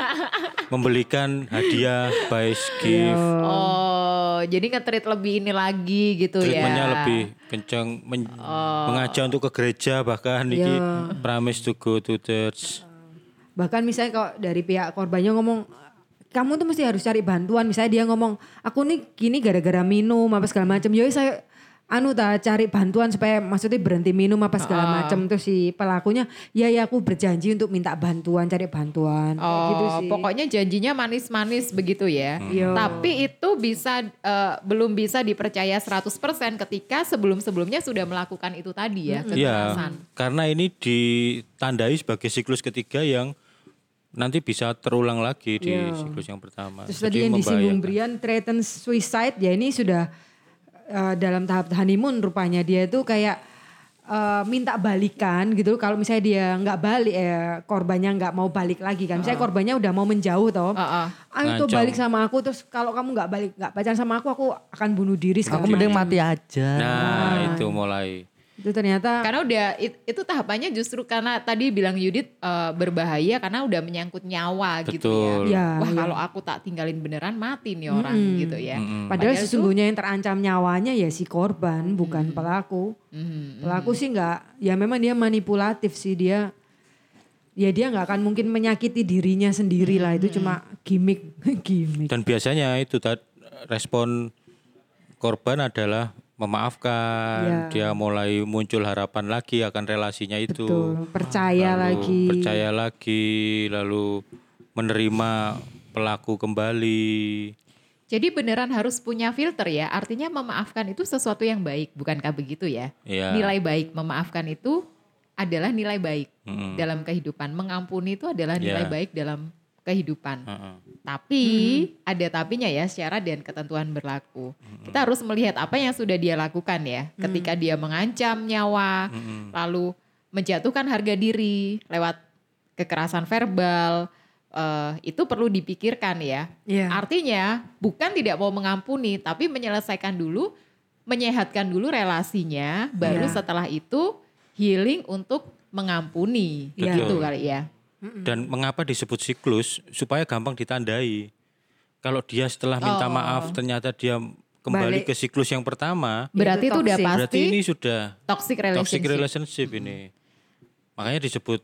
membelikan hadiah by gift. Oh, jadi nge-treat lebih ini lagi gitu Treatmentnya ya. lebih kencang men- mengajak untuk ke gereja bahkan ini promise to go to church. Bahkan misalnya kalau dari pihak korbannya ngomong kamu tuh mesti harus cari bantuan. Misalnya dia ngomong aku nih gini gara-gara minum apa segala macam. Yoi saya anu tak cari bantuan supaya maksudnya berhenti minum apa segala macam terus si pelakunya ya ya aku berjanji untuk minta bantuan cari bantuan kayak Oh, gitu sih. pokoknya janjinya manis-manis begitu ya. Iya. Tapi itu bisa eh, belum bisa dipercaya 100% ketika sebelum-sebelumnya sudah melakukan itu tadi ya, Iya, kekerasan. karena ini ditandai sebagai siklus ketiga yang nanti bisa terulang lagi di siklus yang pertama. Terus tadi yang disinggung Brian threaten suicide ya ini sudah eh, dalam tahap honeymoon rupanya. Dia itu kayak eh, minta balikan gitu. Kalau misalnya dia nggak balik eh, korbannya nggak mau balik lagi kan. Misalnya korbannya udah mau menjauh toh. Heeh. ayo tuh balik sama aku terus kalau kamu nggak balik nggak pacaran sama aku aku akan bunuh diri Aku mending mati aja. Nah, itu mulai. Itu ternyata Karena udah it- itu tahapannya justru karena tadi bilang Yudit eh, berbahaya karena udah menyangkut nyawa gitu Betul. ya. Ya, Wah ya. kalau aku tak tinggalin beneran mati nih orang gitu ya. Padahal itu- sesungguhnya yang terancam nyawanya ya si korban bukan pelaku. Mhm. Pelaku sih nggak, ya memang dia manipulatif sih dia. Ya dia nggak akan mungkin menyakiti dirinya sendiri lah itu cuma gimmick, gimmick. Dan biasanya itu tad- respon korban adalah memaafkan, Ya. dia mulai muncul harapan lagi akan relasinya itu. Betul, percaya Lalu lagi. Percaya lagi, lalu menerima pelaku kembali. Jadi beneran harus punya filter ya. Artinya memaafkan itu sesuatu yang baik, bukankah begitu ya? Iya. Nilai baik memaafkan itu adalah nilai baik Mm-mm. dalam kehidupan. Mengampuni itu adalah nilai Iya. baik dalam kehidupan. Heeh. Tapi ada tapinya ya syarat dan ketentuan berlaku. Kita harus melihat apa yang sudah dia lakukan ya. Ketika dia mengancam nyawa, lalu menjatuhkan harga diri lewat kekerasan verbal, eh, itu perlu dipikirkan ya. Iya. Artinya bukan tidak mau mengampuni, tapi menyelesaikan dulu, menyehatkan dulu relasinya, baru Iya. setelah itu healing untuk mengampuni. Iya. Gitu kali ya. Dan mengapa disebut siklus? Supaya gampang ditandai. Kalau dia setelah minta Oh. maaf ternyata dia kembali Balik. ke siklus yang pertama, Berarti itu, Itu udah toxic. pasti berarti ini sudah toxic relationship. toxic relationship ini. Makanya disebut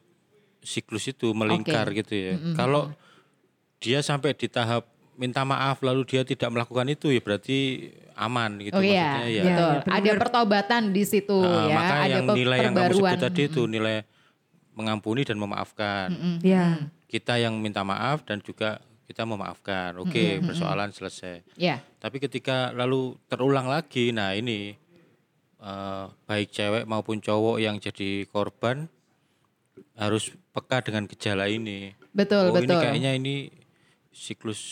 siklus itu melingkar gitu ya. Kalau dia sampai di tahap minta maaf lalu dia tidak melakukan itu ya berarti aman gitu Oh iya, maksudnya ya. betul. Ya, ada pertobatan di situ Ah, ya, maka ada yang nilai yang kamu sebut tadi itu nilai mengampuni dan memaafkan. Ya, Kita yang minta maaf dan juga kita memaafkan. Oke, persoalan selesai. Ya, Tapi ketika lalu terulang lagi, nah ini eh, baik cewek maupun cowok yang jadi korban harus peka dengan gejala ini. betul oh ini betul. kayaknya ini siklus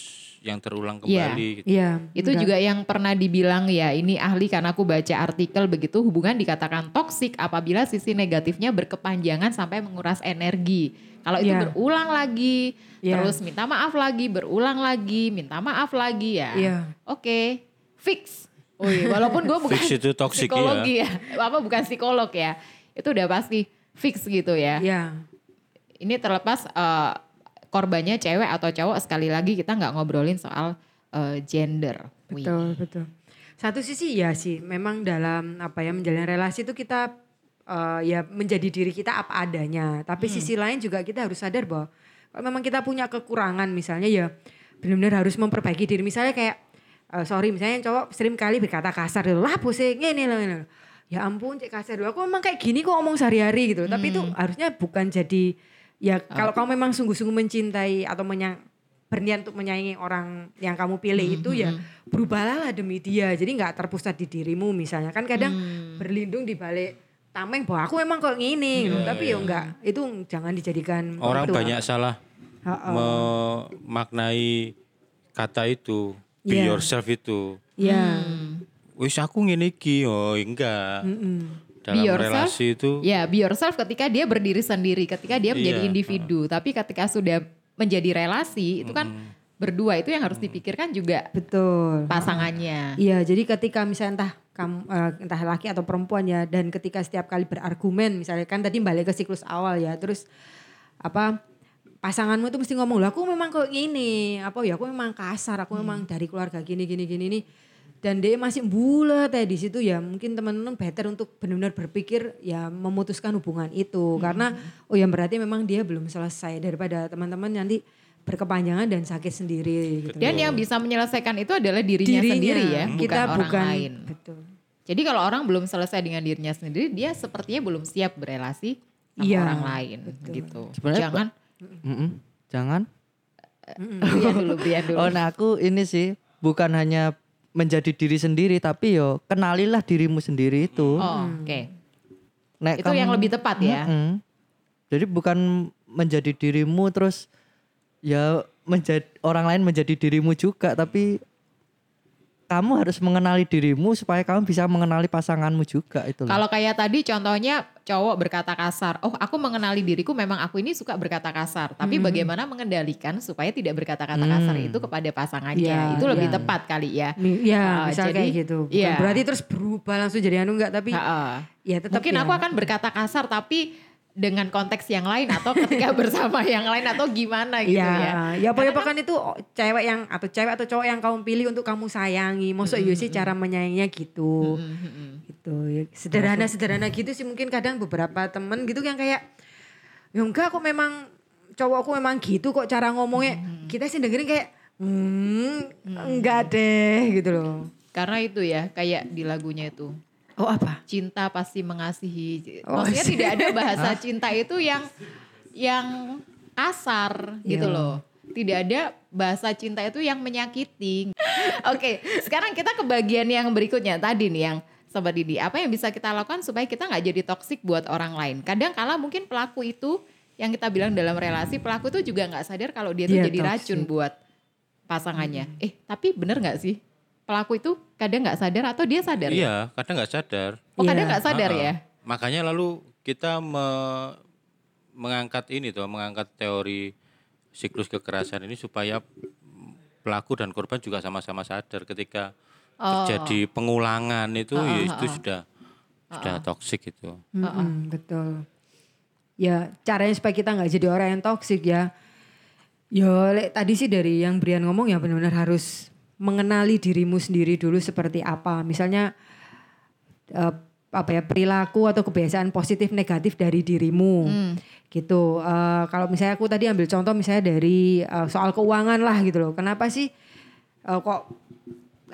yang terulang Iya. kembali. gitu. Iya. Itu enggak. juga yang pernah dibilang ya, ini ahli karena aku baca artikel begitu hubungan dikatakan toksik apabila sisi negatifnya berkepanjangan sampai menguras energi. Kalau itu Iya. berulang lagi, Iya. terus minta maaf lagi, berulang lagi, minta maaf lagi ya. Iya. Oke, fix. Oh iya, walaupun gue bukan Fix itu toxic, psikologi ya. Apa bukan psikolog ya. Itu udah pasti fix gitu ya. Iya. Ini terlepas eh, korbannya cewek atau cowok sekali lagi kita nggak ngobrolin soal eh, gender. Wih. Betul, betul. Satu sisi ya sih, memang dalam apa ya menjalin relasi itu kita eh, ya menjadi diri kita apa adanya. Tapi sisi lain juga kita harus sadar bahwa kalau memang kita punya kekurangan misalnya ya benar-benar harus memperbaiki diri. Misalnya kayak eh, sorry misalnya cowok sering kali berkata kasar gitu, lah pusing ini loh. Ya ampun cek kasar aku memang kayak gini kok ngomong sehari-hari gitu. Tapi itu harusnya bukan jadi ya kalau kamu memang sungguh-sungguh mencintai atau menyang berniat untuk menyayangi orang yang kamu pilih itu ya berubahlah lah demi dia. Jadi nggak terpusat di dirimu misalnya. Kan kadang berlindung di balik tameng bahwa aku memang kok gini gitu. Tapi ya enggak, itu jangan dijadikan Orang itu. banyak salah Ha-ha. memaknai kata itu, be Iya. yourself itu. Ya. Wis aku ngene iki, oh enggak. Dalam Be yourself? relasi itu Ya, be yourself ketika dia berdiri sendiri, ketika dia menjadi Iya, individu. Tapi ketika sudah menjadi relasi, itu kan berdua itu yang harus dipikirkan juga Betul. pasangannya. Iya, jadi ketika misalnya entah kamu eh, entah laki atau perempuan ya dan ketika setiap kali berargumen misalnya kan tadi balik ke siklus awal ya, terus apa pasanganmu itu mesti ngomong, "Lah aku memang kok gini." Apa ya aku memang kasar, aku memang dari keluarga gini gini gini nih. Dan dia masih bulat ya di situ ya mungkin teman-teman better untuk benar-benar berpikir ya memutuskan hubungan itu karena oh ya berarti memang dia belum selesai daripada teman-teman nanti berkepanjangan dan sakit sendiri gitu. Dan yang bisa menyelesaikan itu adalah dirinya, sendiri ya, bukan kita orang bukan lain. betul. Jadi kalau orang belum selesai dengan dirinya sendiri, dia sepertinya belum siap berelasi sama Iya, orang lain gitu. Sebenarnya Jangan Mm-mm. Jangan. Brian dulu, Brian dulu. Oh, nah aku ini sih bukan hanya menjadi diri sendiri tapi yo kenalilah dirimu sendiri itu. Oh, Oke. Nek Itu yang lebih tepat ya. Mm-mm. Jadi bukan menjadi dirimu terus ya menjadi orang lain menjadi dirimu juga tapi kamu harus mengenali dirimu supaya kamu bisa mengenali pasanganmu juga itu. Kalau kayak tadi contohnya cowok berkata kasar, oh aku mengenali diriku memang aku ini suka berkata kasar, tapi bagaimana mengendalikan supaya tidak berkata-kata kasar itu kepada pasangannya, Iya, itu lebih iya. tepat kali ya. Ya, Ah, misal jadi- kayak gitu. Bukan iya. berarti terus berubah langsung jadi anu enggak, tapi Ha-ha. ya tetap Mungkin ya. aku akan berkata kasar tapi dengan konteks yang lain atau ketika bersama yang lain atau gimana gitu ya. ya. Ya apa kan itu cewek yang atau cewek atau cowok yang kamu pilih untuk kamu sayangi. Maksud iya sih cara menyayanginya gitu. Gitu ya. Sederhana-sederhana gitu sih mungkin kadang beberapa temen gitu yang kayak ya enggak kok memang cowok aku memang gitu kok cara ngomongnya. Kita sih dengerin kayak hmm, enggak deh gitu loh. Karena itu ya kayak di lagunya itu Oh apa? cinta pasti mengasihi. Oh, Maksudnya sih. tidak ada bahasa cinta itu yang yang kasar gitu Iya. loh. Tidak ada bahasa cinta itu yang menyakiti. Oke, sekarang kita ke bagian yang berikutnya tadi nih yang Sobat Didi. Apa yang bisa kita lakukan supaya kita nggak jadi toksik buat orang lain? Kadang kala mungkin pelaku itu yang kita bilang dalam relasi pelaku itu juga nggak sadar kalau dia tuh Dia jadi toxic. racun buat pasangannya. Eh tapi bener nggak sih? Pelaku itu kadang nggak sadar atau dia sadar? ya? Iya, kadang nggak sadar. Oh kadang Iya. nggak sadar Ah, ya? Makanya lalu kita me- mengangkat ini tuh, mengangkat teori siklus kekerasan ini supaya pelaku dan korban juga sama-sama sadar ketika Oh. terjadi pengulangan itu ya itu sudah sudah toksik itu. Mm-mm, betul. Ya caranya supaya kita nggak jadi orang yang toksik ya. Ya tadi sih dari yang Brian ngomong ya benar-benar harus mengenali dirimu sendiri dulu seperti apa. Misalnya eh, apa ya perilaku atau kebiasaan positif negatif dari dirimu gitu. Eh, kalau misalnya aku tadi ambil contoh misalnya dari eh, soal keuangan lah gitu loh. Kenapa sih eh, kok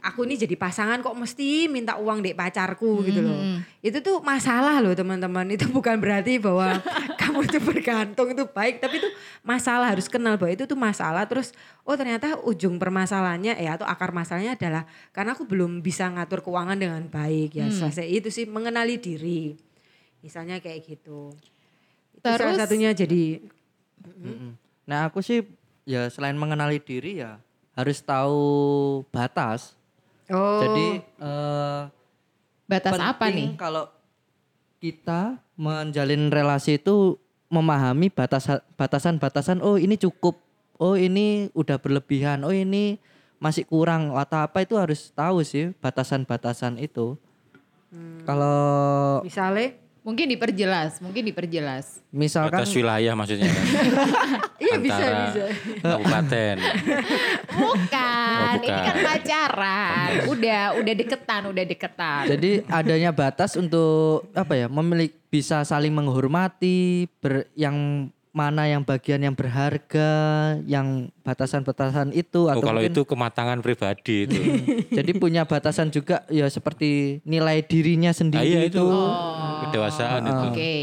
aku ini jadi pasangan kok mesti minta uang dek pacarku gitu loh. Itu tuh masalah loh teman-teman. Itu bukan berarti bahwa kamu itu bergantung itu baik, tapi itu masalah harus kenal bahwa itu tuh masalah. Terus oh ternyata ujung permasalahannya ya atau akar masalahnya adalah karena aku belum bisa ngatur keuangan dengan baik ya. Selesai itu sih mengenali diri. Misalnya kayak gitu. Itu salah Terus- satunya jadi Mm-mm. Nah aku sih ya selain mengenali diri ya harus tahu batas. Oh. Jadi eh Batas apa nih? Kalau kita menjalin relasi itu memahami batas batasan-batasan oh ini cukup, oh ini udah berlebihan, oh ini masih kurang atau apa itu harus tahu sih batasan-batasan itu. Hmm. Kalau Misalnya Mungkin diperjelas, mungkin diperjelas. misalkan Batas wilayah maksudnya kan. Iya bisa bisa. Kabupaten. Bukan, Oh, ini bukan. kan pacaran. Udah, udah deketan, udah deketan. Jadi adanya batas untuk apa ya memiliki bisa saling menghormati ber, yang mana yang bagian yang berharga, yang batasan-batasan itu Oh, atau kalau mungkin- itu kematangan pribadi itu. jadi punya batasan juga ya seperti nilai dirinya Ah, sendiri iya itu, itu kedewasaan itu. Oke.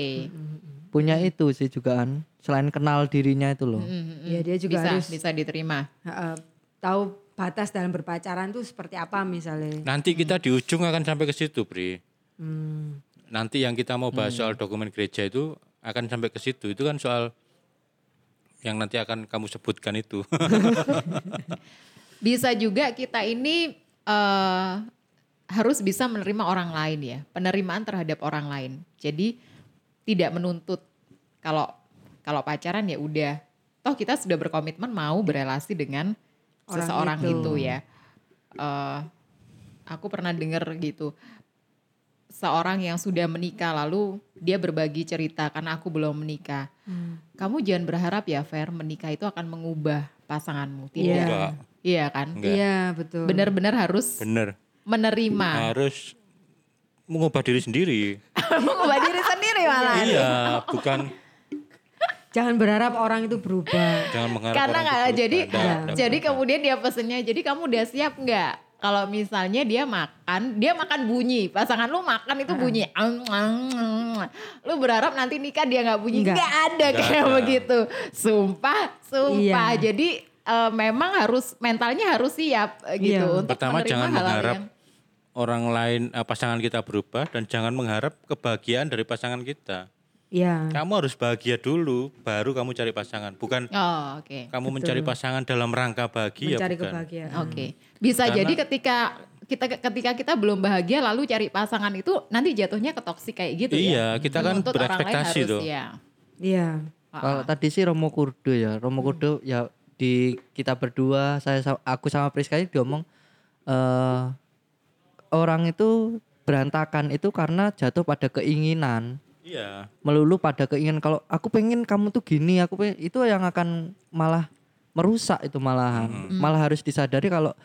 punya itu sih juga kan selain kenal dirinya itu loh. Mm-mm. Ya dia juga bisa, harus bisa diterima. uh, tahu batas dalam berpacaran tuh seperti apa misalnya. Nanti kita di ujung akan sampai ke situ, Bri. Hmm. Nanti yang kita mau bahas soal dokumen gereja itu akan sampai ke situ. Itu kan soal yang nanti akan kamu sebutkan itu. Bisa juga kita ini eh harus bisa menerima orang lain ya, penerimaan terhadap orang lain. Jadi tidak menuntut kalau kalau pacaran ya udah, toh kita sudah berkomitmen mau berelasi dengan Orang seseorang itu. itu, ya. Eh aku pernah dengar gitu, seorang yang sudah menikah lalu dia berbagi cerita karena aku belum menikah. Kamu jangan berharap ya Fer menikah itu akan mengubah pasanganmu, tidak. Iya. Enggak, Iya kan? Iya betul. Benar-benar harus Bener. menerima. Harus mengubah diri sendiri. Mengubah diri sendiri malah. iya, bukan Jangan berharap orang itu berubah. jangan mengharap Karena orang nggak itu jadi berubah. Jadi kemudian dia pesennya jadi kamu udah siap nggak? Kalau misalnya dia makan, dia makan bunyi, pasangan lu makan itu bunyi. Ang, ang, ang. Lu berharap nanti nikah dia nggak bunyi? Nggak. Ada Nggak kayak ada. begitu. Sumpah, sumpah. Iya. Jadi eh, memang harus mentalnya harus siap eh, gitu Iya. untuk Pertama menerima jangan mengharap yang- orang lain eh, pasangan kita berubah dan jangan mengharap kebahagiaan dari pasangan kita. Iya. Kamu harus bahagia dulu, baru kamu cari pasangan. Bukan Oh, oke. kamu mencari pasangan dalam rangka bahagia, Mencari bukan. kebahagiaan. Oke, bisa Karena- jadi ketika kita ketika kita belum bahagia lalu cari pasangan itu nanti jatuhnya ke toksik kayak gitu ya. Iya, kita kan Menuntut berekspektasi tuh. Ya. Iya. Kalau tadi sih Romo Kurdo ya, Romo Kurdo ya di kita berdua saya sa- aku sama Priska ini diomong eh orang itu berantakan itu karena jatuh pada keinginan Iya. melulu pada keinginan kalau aku pengen kamu tuh gini aku pengen itu yang akan malah merusak itu malahan malah harus disadari kalau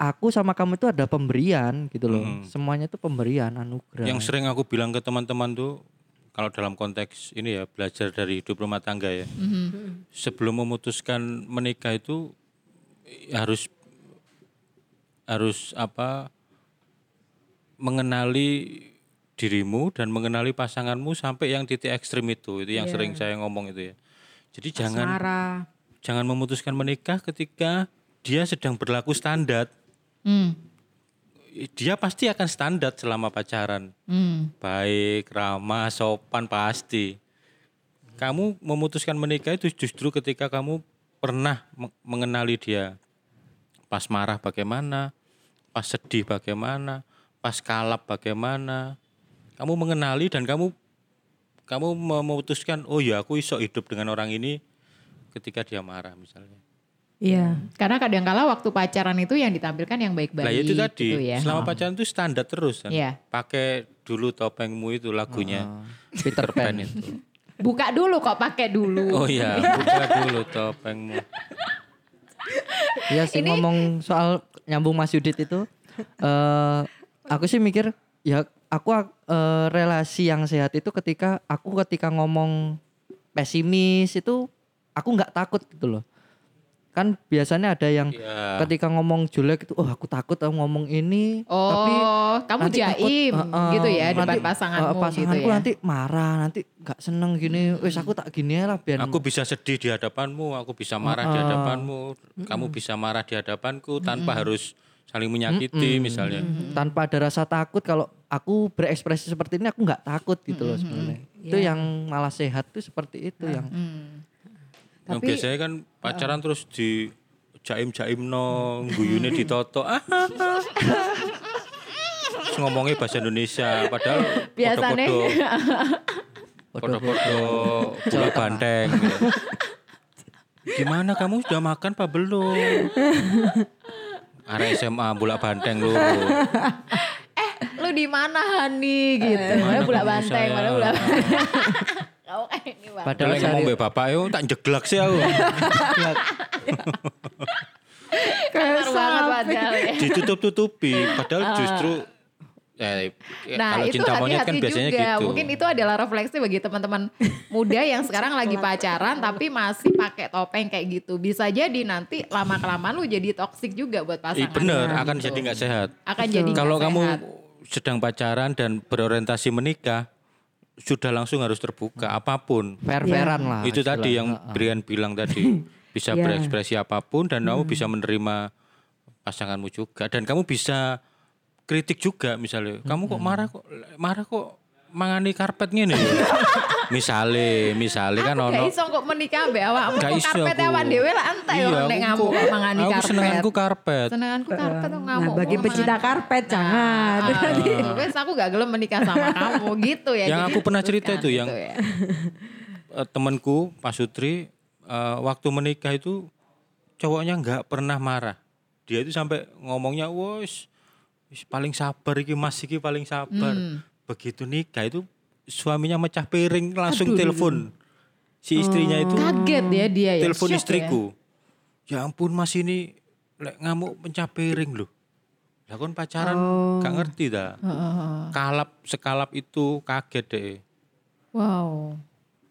aku sama kamu itu ada pemberian gitu loh Hmm. semuanya itu pemberian anugerah Yang sering aku bilang ke teman-teman tuh kalau dalam konteks ini ya belajar dari hidup rumah tangga ya. Sebelum memutuskan menikah itu harus harus apa mengenali dirimu dan mengenali pasanganmu sampai yang titik ekstrim itu itu yang Iya. sering saya ngomong itu ya. Jadi jangan Marah. jangan memutuskan menikah ketika dia sedang berlaku standar. Hmm. Dia pasti akan standar selama pacaran. Hmm. Baik, ramah, sopan pasti. Kamu memutuskan menikah itu justru ketika kamu pernah me- mengenali dia. Pas marah bagaimana, pas sedih bagaimana, pas kalap bagaimana. Kamu mengenali dan kamu kamu memutuskan, oh ya aku iso hidup dengan orang ini ketika dia marah misalnya. Iya. Karena kadang-kala waktu pacaran itu yang ditampilkan yang baik-baik Lah itu tadi, gitu ya. selama Oh. pacaran itu standar terus kan. Iya. Pakai dulu topengmu itu lagunya. Peter Pan itu. Buka dulu kok pakai dulu. Oh iya, buka dulu topengmu. Iya sih ngomong soal nyambung Mas Yudit itu eh aku sih mikir ya aku eh, relasi yang sehat itu ketika aku ketika ngomong pesimis itu aku nggak takut gitu loh. Kan biasanya ada yang Iya. ketika ngomong jelek itu oh aku takut aku ngomong ini Oh, tapi kamu takut, jaim eh, gitu ya depan nanti, pasanganmu eh, pasanganku gitu ya. nanti marah nanti nggak seneng gini wes aku tak gini lah biar Aku bisa sedih di hadapanmu, aku bisa marah di hadapanmu, kamu bisa marah di hadapanku tanpa harus saling menyakiti misalnya. tanpa ada rasa takut kalau aku berekspresi seperti ini aku nggak takut gitu loh sebenarnya itu Iya. yang malah sehat tuh seperti itu yang Hmm. Yang Tapi biasanya kan pacaran terus di jaim-jaim no, guyune ditoto. Ah, ah, ah. Terus ngomongnya bahasa Indonesia, padahal Biasanya. foto-foto foto-foto bola banteng. gitu. Gimana kamu sudah makan apa belum? Area SMA bola banteng lu. Lu di mana Hani gitu. Mana Mana ketemu banteng, mana bulan Kau kayak ini bang. Padahal Kalau ngomong be bapak yo tak jeglak sih aku. Kasar banget padahal ya. Ditutup-tutupi, padahal justru eh, Nah kalau itu cinta monyet kan hati-hati biasanya juga. gitu. Mungkin itu adalah refleksi bagi teman-teman muda yang sekarang lagi pacaran tapi masih pakai topeng kayak gitu. Bisa jadi nanti lama kelamaan lu jadi toksik juga buat Ih, pasangan. bener, Gitu. akan jadi nggak sehat. Akan jadi Kalau kamu sehat. sedang pacaran dan berorientasi menikah, sudah langsung harus terbuka apa pun. fair-fairan lah. itu tadi yang. Brian bilang tadi bisa Ya. berekspresi apa pun dan kamu bisa menerima pasanganmu juga dan kamu bisa kritik juga misalnya kamu kok marah kok marah kok mangani karpet ngene ya? misale misale kan Aku ono gak iso kok menikah mbak awakmu. Kok karpet aku. awan dhewe lah entek Iya, kok nek aku ngamuk mangani aku karpet. senenganku karpet Senenganku karpet kok Nah, ngamuk. bagi kok pecinta karpet jangan. Ah, Wes aku gak gelem menikah sama kamu gitu ya. Yang jadi aku pernah cerita itu, yang- gitu ya. Eh, temanku Pak Sutri eh, waktu menikah itu cowoknya nggak pernah marah. Dia itu sampai ngomongnya, "Wos, wis paling sabar iki Mas iki paling sabar." Hmm. Begitu nikah itu suaminya mecah piring langsung telepon. Si istrinya itu Kaget ya dia ya. telepon shock istriku. Ya. ampun Mas ini lek ngamuk pecah piring loh. Lah kon pacaran gak ngerti dah. ya. Heeh. Kalap sekalap itu kaget deh. Wow.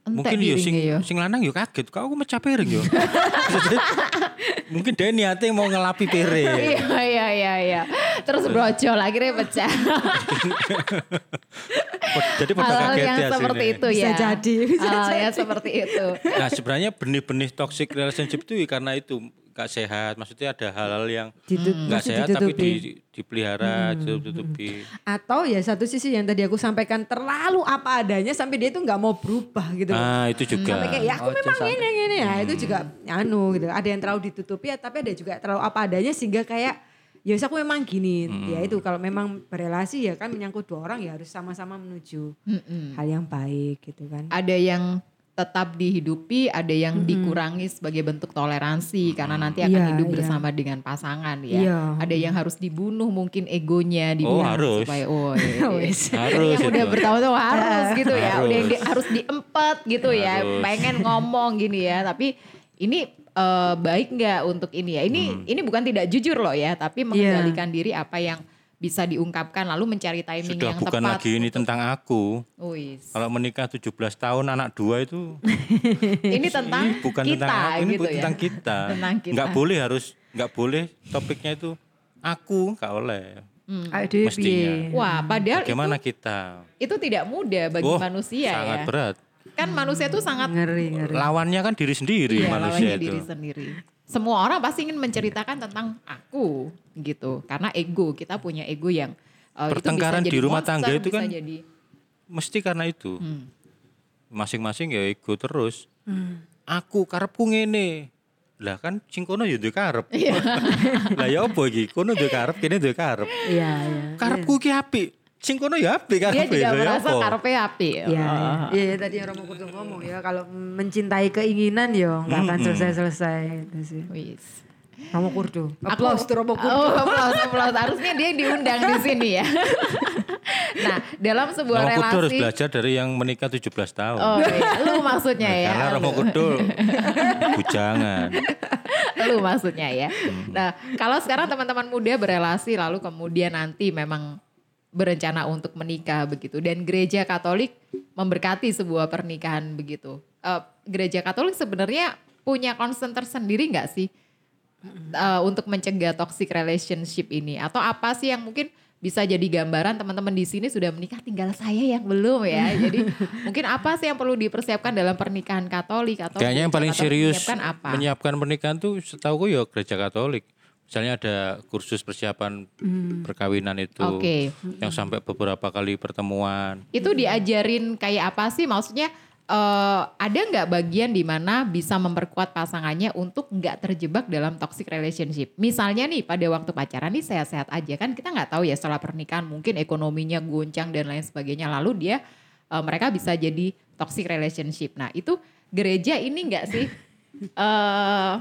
Mungkin yo sing ya. sing lanang yo kaget kok aku mecah piring yo mungkin dia niatnya mau ngelapi piring Iya iya iya iya. Terus brojol akhirnya pecah. jadi pada Hal-hal kaget yang ya seperti itu Bisa ya. jadi, bisa Hal yang seperti itu. nah sebenarnya benih-benih toxic relationship itu ya karena itu gak sehat maksudnya ada hal-hal yang Ditut- gak sehat tapi ditutupi. di, dipelihara ditutupi Atau ya satu sisi yang tadi aku sampaikan terlalu apa adanya sampai dia tuh nggak mau berubah gitu. ah itu juga Sampai kayak ya aku Oh, memang ini ini ya itu juga anu gitu. Ada yang terlalu ditutupi ya, tapi ada juga terlalu apa adanya sehingga kayak ya aku memang gini. Ya itu kalau memang berelasi ya kan menyangkut dua orang ya harus sama-sama menuju Mm-mm. hal yang baik gitu kan. Ada yang tetap dihidupi, ada yang dikurangi sebagai bentuk toleransi karena nanti akan Iya, hidup iya. bersama dengan pasangan ya. Iya. Ada yang harus dibunuh mungkin egonya Oh, dibilang harus. supaya oh iya, iya. Wes. harus yang udah bertahun-tahun harus gitu ya, Harus. udah yang di- harus diempet gitu ya, Harus. pengen ngomong gini ya, tapi ini eh, baik nggak untuk ini ya? Ini Hmm. ini bukan tidak jujur loh ya, tapi mengendalikan diri apa yang bisa diungkapkan lalu mencari timing sudah yang bukan tepat. lagi ini tentang aku Wis. kalau menikah 17 tahun anak dua itu Ini tentang ini bukan kita tentang aku, ini gitu bukan ya. tentang kita. Tentang kita. Nggak boleh harus nggak boleh topiknya itu aku nggak oleh. Dewi. Mestinya. Wah, padahal Bagaimana itu kita? itu tidak mudah bagi Oh, manusia sangat ya. berat. Kan manusia itu sangat Ngeri ngeri. Lawannya kan diri sendiri iya, manusia lawannya itu. diri sendiri. Semua orang pasti ingin menceritakan tentang aku gitu. Karena ego, kita punya ego yang itu bisa Pertengkaran jadi di rumah monster, tangga itu kan jadi Mesti karena itu. Hmm. Masing-masing ya ego terus. Hmm. Aku karepku ngene. Lah kan sing kono ya duwe karep. Iya. lah ya apa iki? Kono duwe karep, kene duwe karep. Iya iya. Karepku ki apik. Sing kono ya apik dia karepe. juga Lah ya merasa karpe api. Iya, iya. Iya, iya, tadi yang Romo Kudu ngomong ya kalau mencintai keinginan yo nggak akan selesai-selesai itu sih. Wis. Romo Kurdo. Applause tuh Romo Kurdo. Oh, applause, applause. Harusnya dia diundang di sini ya. nah, dalam sebuah Romo Kudu harus relasi belajar dari yang menikah 17 tahun. Oh iya, lu maksudnya ya. Karena Romo. Kudu bujangan. lu maksudnya ya. Nah, kalau sekarang teman-teman muda berelasi lalu kemudian nanti memang berencana untuk menikah begitu dan gereja Katolik memberkati sebuah pernikahan begitu. Eh, gereja Katolik sebenarnya punya concern tersendiri nggak sih eh, untuk mencegah toxic relationship ini atau apa sih yang mungkin bisa jadi gambaran teman-teman di sini sudah menikah tinggal saya yang belum ya. Jadi mungkin apa sih yang perlu dipersiapkan dalam pernikahan Katolik atau Kayaknya yang paling serius menyiapkan apa? menyiapkan pernikahan tuh setahu gue ya gereja Katolik. Misalnya ada kursus persiapan perkawinan itu Hmm. Oke. yang sampai beberapa kali pertemuan. itu diajarin kayak apa sih maksudnya eh, ada nggak bagian di mana bisa memperkuat pasangannya untuk nggak terjebak dalam toxic relationship? Misalnya nih pada waktu pacaran nih sehat-sehat aja kan kita nggak tahu ya setelah pernikahan mungkin ekonominya goncang dan lain sebagainya lalu dia eh, mereka bisa jadi toxic relationship. Nah itu gereja ini nggak sih eh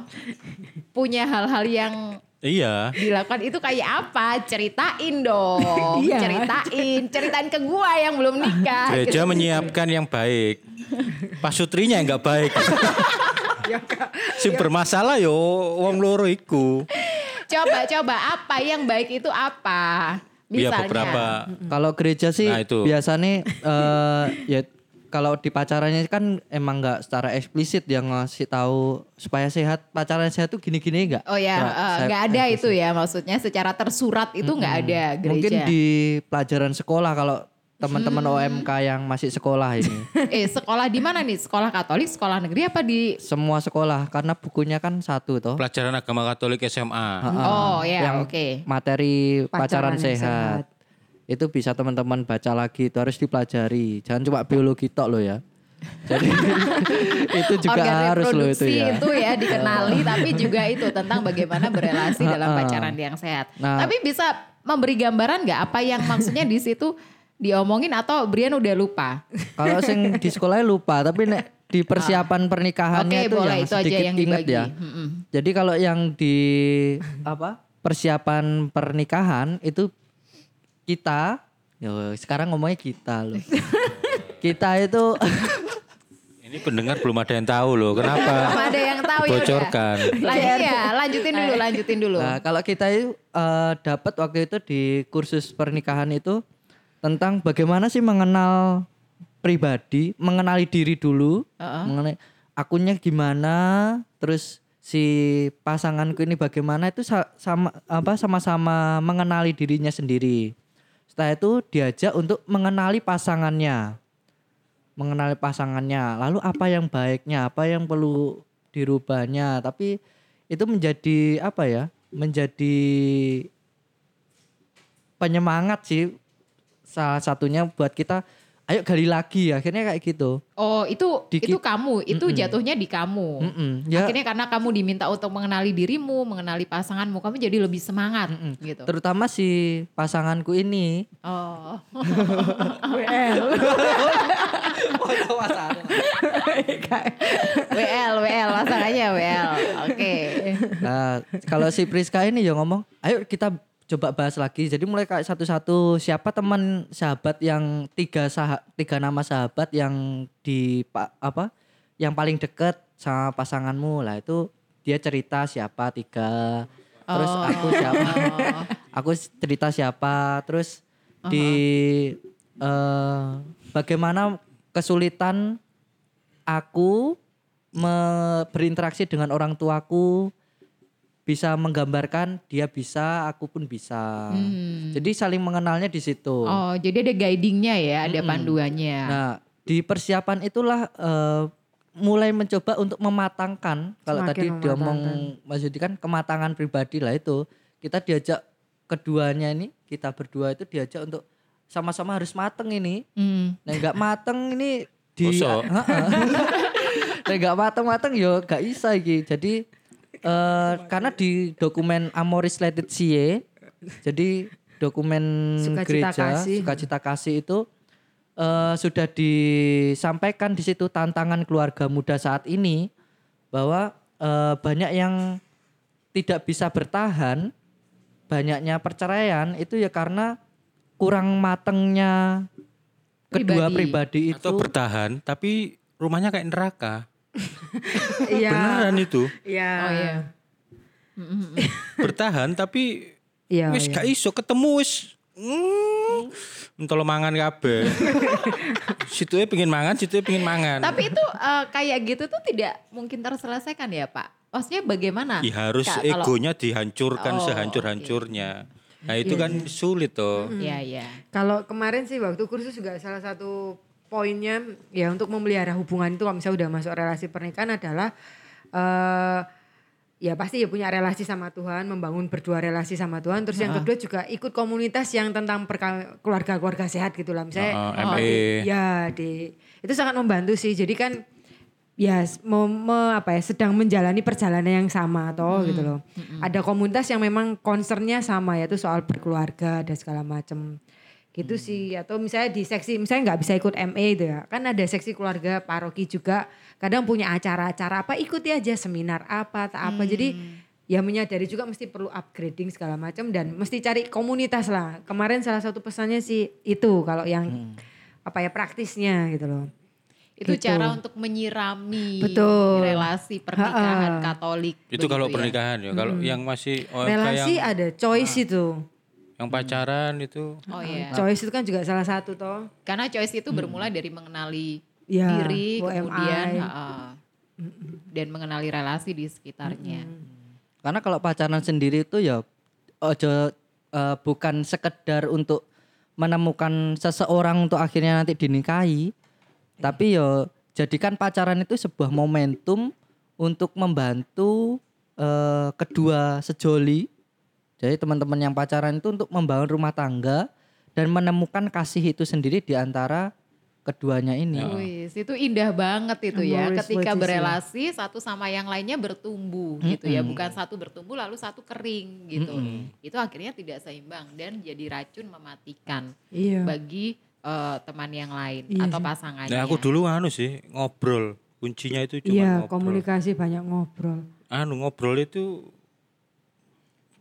punya hal-hal yang Iya. dilakukan itu kayak apa? Ceritain dong, Iya. ceritain, ceritain ke gua yang belum nikah. Gereja menyiapkan yang baik. Pasutrinya yang nggak baik. Si bermasalah yo wong loro iku. Coba coba apa yang baik itu apa? Ya Misalnya. beberapa Kalau gereja sih Nah, itu. biasanya eh ya kalau di pacarannya kan emang nggak secara eksplisit yang ngasih tahu supaya sehat pacaran sehat tuh gini-gini nggak? Oh ya, Nggak, nggak ada itu ya maksudnya secara tersurat itu nggak ada gereja. Mungkin di pelajaran sekolah kalau teman-teman Hmm. OMK yang masih sekolah ini. Eh sekolah di mana nih? Sekolah Katolik, sekolah negeri apa di? Semua sekolah karena bukunya kan satu toh. pelajaran agama Katolik SMA. Oh ya, oke. materi pacaran, Pacaran yang sehat. Itu bisa teman-teman baca lagi, itu harus dipelajari. Jangan cuma biologi tok loh ya. Jadi itu juga Organ harus loh itu ya. itu ya dikenali, tapi juga itu tentang bagaimana berelasi dalam pacaran yang sehat. Nah. tapi bisa memberi gambaran nggak apa yang maksudnya di situ diomongin atau Brian udah lupa? Kalau sing di sekolahnya lupa, tapi nek di persiapan pernikahannya Oke, itu boleh yang itu aja sedikit yang inget dibagi. ya. Mm-mm. Jadi kalau yang di apa persiapan pernikahan itu kita, yo sekarang ngomongnya kita loh. kita itu Ini pendengar belum ada yang tahu loh. Kenapa? Belum ada yang tahu ya. Bocorkan. Lanjut ya, lanjutin dulu, lanjutin dulu. Nah, kalau kita itu eh, dapat waktu itu di kursus pernikahan itu tentang bagaimana sih mengenal pribadi, mengenali diri dulu, mengenai akunnya gimana, terus si pasanganku ini bagaimana itu sa- sama apa sama-sama mengenali dirinya sendiri. Setelah itu diajak untuk mengenali pasangannya. Mengenali pasangannya. Lalu apa yang baiknya, apa yang perlu dirubahnya. Tapi itu menjadi apa ya? Menjadi penyemangat sih salah satunya buat kita ayo gali lagi akhirnya kayak gitu. Oh, itu Dikit. itu kamu, itu jatuhnya di kamu. Mm-mm. Ya Akhirnya karena kamu diminta untuk mengenali dirimu, mengenali pasanganmu, kamu jadi lebih semangat gitu. terutama si pasanganku ini Oh. WL, WL, pasangannya WL. Oke. Nah, kalau si Priska ini ya ngomong, ayo kita coba bahas lagi. Jadi mulai kayak satu-satu siapa teman sahabat yang tiga sah tiga nama sahabat yang di pa- apa yang paling deket sama pasanganmu lah itu dia cerita siapa tiga. Terus Oh. aku siapa? aku cerita siapa? Terus di eh, bagaimana kesulitan aku me- berinteraksi dengan orang tuaku bisa menggambarkan dia bisa, aku pun bisa. Jadi saling mengenalnya di situ. Oh, jadi ada guidingnya ya, ada panduannya. Nah, di persiapan itulah eh, mulai mencoba untuk mematangkan. Kalau Semakin tadi diomong Mas Yudi kan kematangan pribadi lah itu. Kita diajak keduanya ini, kita berdua itu diajak untuk sama-sama harus mateng ini. Hmm. Nah, nggak mateng ini di. Nah, nggak mateng-mateng yo nggak bisa iki. Jadi eh karena di dokumen Amoris Laetitia jadi dokumen Sukacita gereja Kasih. sukacita kasih itu eh sudah disampaikan di situ tantangan keluarga muda saat ini bahwa eh, banyak yang tidak bisa bertahan banyaknya perceraian itu ya karena kurang matengnya kedua pribadi itu Atau bertahan tapi rumahnya kayak neraka. Iya. Beneran itu. Iya. Oh iya. Bertahan tapi Iya. wis iya. gak iso ketemu wis mm, entolo mangan kabeh. situ pengen mangan, situ pengen mangan. Tapi itu eh, kayak gitu tuh tidak mungkin terselesaikan ya Pak? Maksudnya bagaimana? Ya, harus Ka- kalau- egonya dihancurkan Oh, sehancur-hancurnya. Nah itu kan sulit toh. Iya, iya. Kalau kemarin sih waktu kursus juga salah satu poinnya ya untuk memelihara hubungan itu kalau misalnya udah masuk relasi pernikahan adalah eh ya pasti ya punya relasi sama Tuhan, membangun berdua relasi sama Tuhan. Terus yang kedua juga ikut komunitas yang tentang keluarga-keluarga sehat gitu lah. Misalnya Heeh, oh, ME. di- ya di itu sangat membantu sih. Jadi kan ya s- me, apa ya sedang menjalani perjalanan yang sama toh gitu loh. Ada komunitas yang memang concernnya sama yaitu soal berkeluarga dan segala macam gitu sih atau misalnya di seksi misalnya nggak bisa ikut ME itu ya kan ada seksi keluarga paroki juga kadang punya acara-acara apa ikuti aja seminar apa tak apa jadi ya menyadari juga mesti perlu upgrading segala macam dan mesti cari komunitas lah kemarin salah satu pesannya sih itu kalau yang apa ya praktisnya gitu loh Itu Gitu. cara untuk menyirami Betul. relasi pernikahan Ha-ha. Katolik. Itu kalau ya. pernikahan ya. Kalau yang masih OMK relasi yang ada choice itu yang pacaran itu Oh iya. choice itu kan juga salah satu toh Karena choice itu bermula dari mengenali Ya, diri, UMI. kemudian ha-ha, dan mengenali relasi di sekitarnya. Karena kalau pacaran sendiri itu ya ojo eh, bukan sekedar untuk menemukan seseorang untuk akhirnya nanti dinikahi, tapi ya jadikan pacaran itu sebuah momentum untuk membantu eh, kedua sejoli. Jadi teman-teman yang pacaran itu untuk membangun rumah tangga dan menemukan kasih itu sendiri di antara keduanya ini. Wis, itu indah banget itu ya. Ketika berelasi satu sama yang lainnya bertumbuh gitu ya, bukan satu bertumbuh lalu satu kering gitu. Itu akhirnya tidak seimbang dan jadi racun mematikan iya bagi eh, teman yang lain Iya atau pasangannya. Nah aku dulu anu sih ngobrol. Kuncinya itu cuma iya ngobrol. komunikasi banyak ngobrol Anu ngobrol itu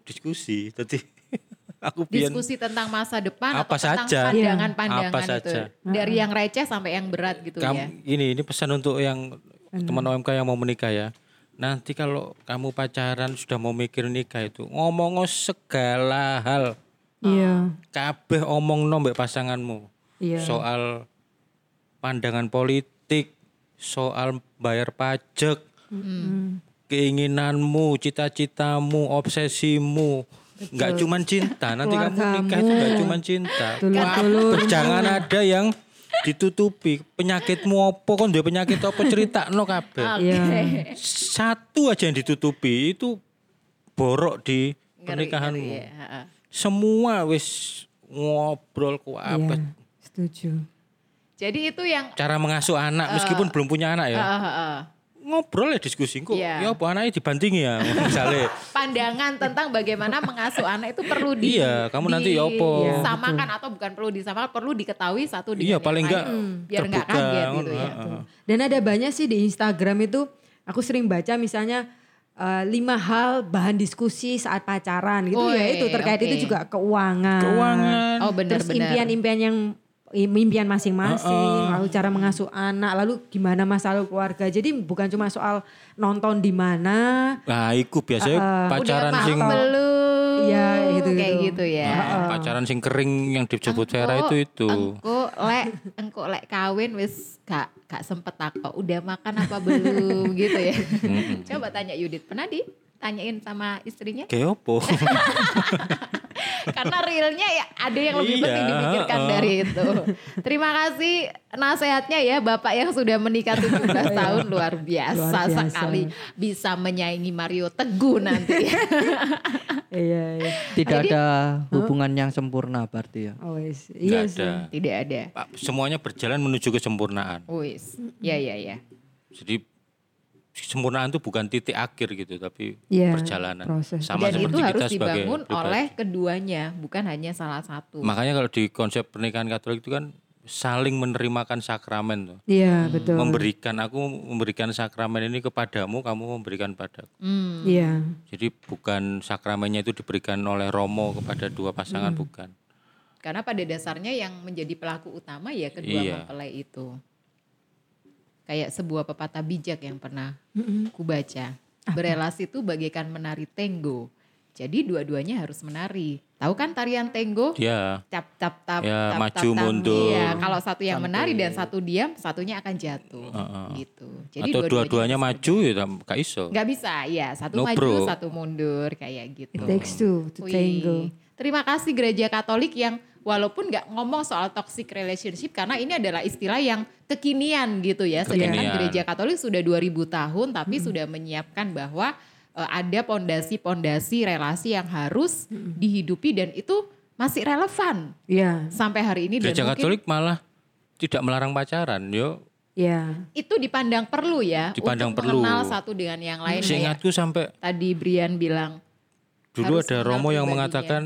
diskusi. Tadi aku pian Diskusi tentang masa depan Apa atau tentang saja. pandangan-pandangan Apa itu. saja. Dari yang receh sampai yang berat gitu kamu ya. ini ini pesan untuk yang teman OMK yang mau menikah ya. Nanti kalau kamu pacaran sudah mau mikir nikah itu ngomong segala hal. iya Kabeh omong nombek pasanganmu. Iya. Soal pandangan politik, soal bayar pajak, keinginanmu, cita-citamu, obsesimu. Enggak cuman cinta, nanti kamu nikah itu enggak cuman cinta. Dulur-dulur. Jangan ada yang ditutupi penyakitmu apa kon duwe penyakit apa cerita no kabeh. iya Satu aja yang ditutupi itu borok di Ngeri, pernikahanmu. ngeri ya, ha-ha. Semua wis ngobrol ku apa iya setuju Jadi itu yang cara mengasuh anak meskipun belum punya anak ya. ah, ah, ah. Ngobrol ya diskusi kok. Iya. Ya apa anaknya dibantingi ya misalnya. pandangan tentang bagaimana mengasuh anak itu perlu di Iya, kamu nanti ya apa? disamakan atau bukan perlu disamakan perlu diketahui satu dengan Iya, yang paling lain. enggak biar nggak terbuka, kaget gitu ya. heeh. Dan ada banyak sih di Instagram itu aku sering baca misalnya eh, lima hal bahan diskusi saat pacaran gitu ya Woi, itu terkait oke. itu juga keuangan. Keuangan. Oh benar Terus impian-impian yang impian masing-masing, lalu cara mengasuh anak, lalu gimana masalah keluarga. Jadi bukan cuma soal nonton di mana, Nah, iku biasanya pacaran Udah sing belum? Iya, gitu, Kayak gitu. gitu ya. Nah, pacaran sing kering yang disebut Vera itu itu. Engko lek engko lek kawin wis gak gak sempet takok udah makan apa belum gitu ya. Coba tanya Yudit, pernah di tanyain sama istrinya? Kayak opo? Karena realnya ya ada yang lebih Iya, penting dipikirkan heeh. dari itu. Terima kasih nasehatnya ya Bapak yang sudah menikah 17 tahun luar biasa, Luar biasa. sekali bisa menyaingi Mario Teguh nanti. iya, iya. Tidak ada hubungan yang sempurna berarti ya. Oh. Nggak iya ada. sih. Tidak ada. Pak, Semuanya berjalan menuju kesempurnaan. Wis. Ya ya ya. Jadi kesempurnaan itu bukan titik akhir gitu, tapi Iya, perjalanan. proses. Sama Dan seperti itu harus kita sebagai dibangun pribadi. oleh keduanya, bukan hanya salah satu. Makanya kalau di konsep pernikahan Katolik itu kan saling menerimakan sakramen tuh. Iya, betul. Memberikan aku memberikan sakramen ini kepadamu, kamu memberikan padaku. Hmm. Iya. Jadi bukan sakramennya itu diberikan oleh Romo kepada dua pasangan bukan. Karena pada dasarnya yang menjadi pelaku utama ya kedua Iya. mempelai itu. Kayak sebuah pepatah bijak yang pernah kubaca. Berelasi itu bagaikan menari tenggo. Jadi dua-duanya harus menari. Tahu kan tarian tenggo? Dia Cap cap tap Ya, tap, maju, tap, tap. mundur. Iya, kalau satu yang menari dan satu diam, satunya akan jatuh. Gitu. Jadi atau dua-duanya maju ya tam- gak iso. Nggak bisa, ya satu No, maju, bro. satu mundur kayak gitu. Takes two to tango. Terima kasih gereja Katolik yang walaupun nggak ngomong soal toxic relationship karena ini adalah istilah yang kekinian gitu ya. Sedangkan Kekinian. gereja Katolik sudah 2000 tahun tapi sudah menyiapkan bahwa eh, ada pondasi-pondasi relasi yang harus dihidupi dan itu masih relevan Iya, sampai hari ini dan Gereja mungkin Katolik malah tidak melarang pacaran, yo. iya. itu dipandang perlu ya Dipandang untuk perlu. mengenal satu dengan yang lain Seingatku sampai tadi Brian bilang dulu ada Romo yang pribadinya. mengatakan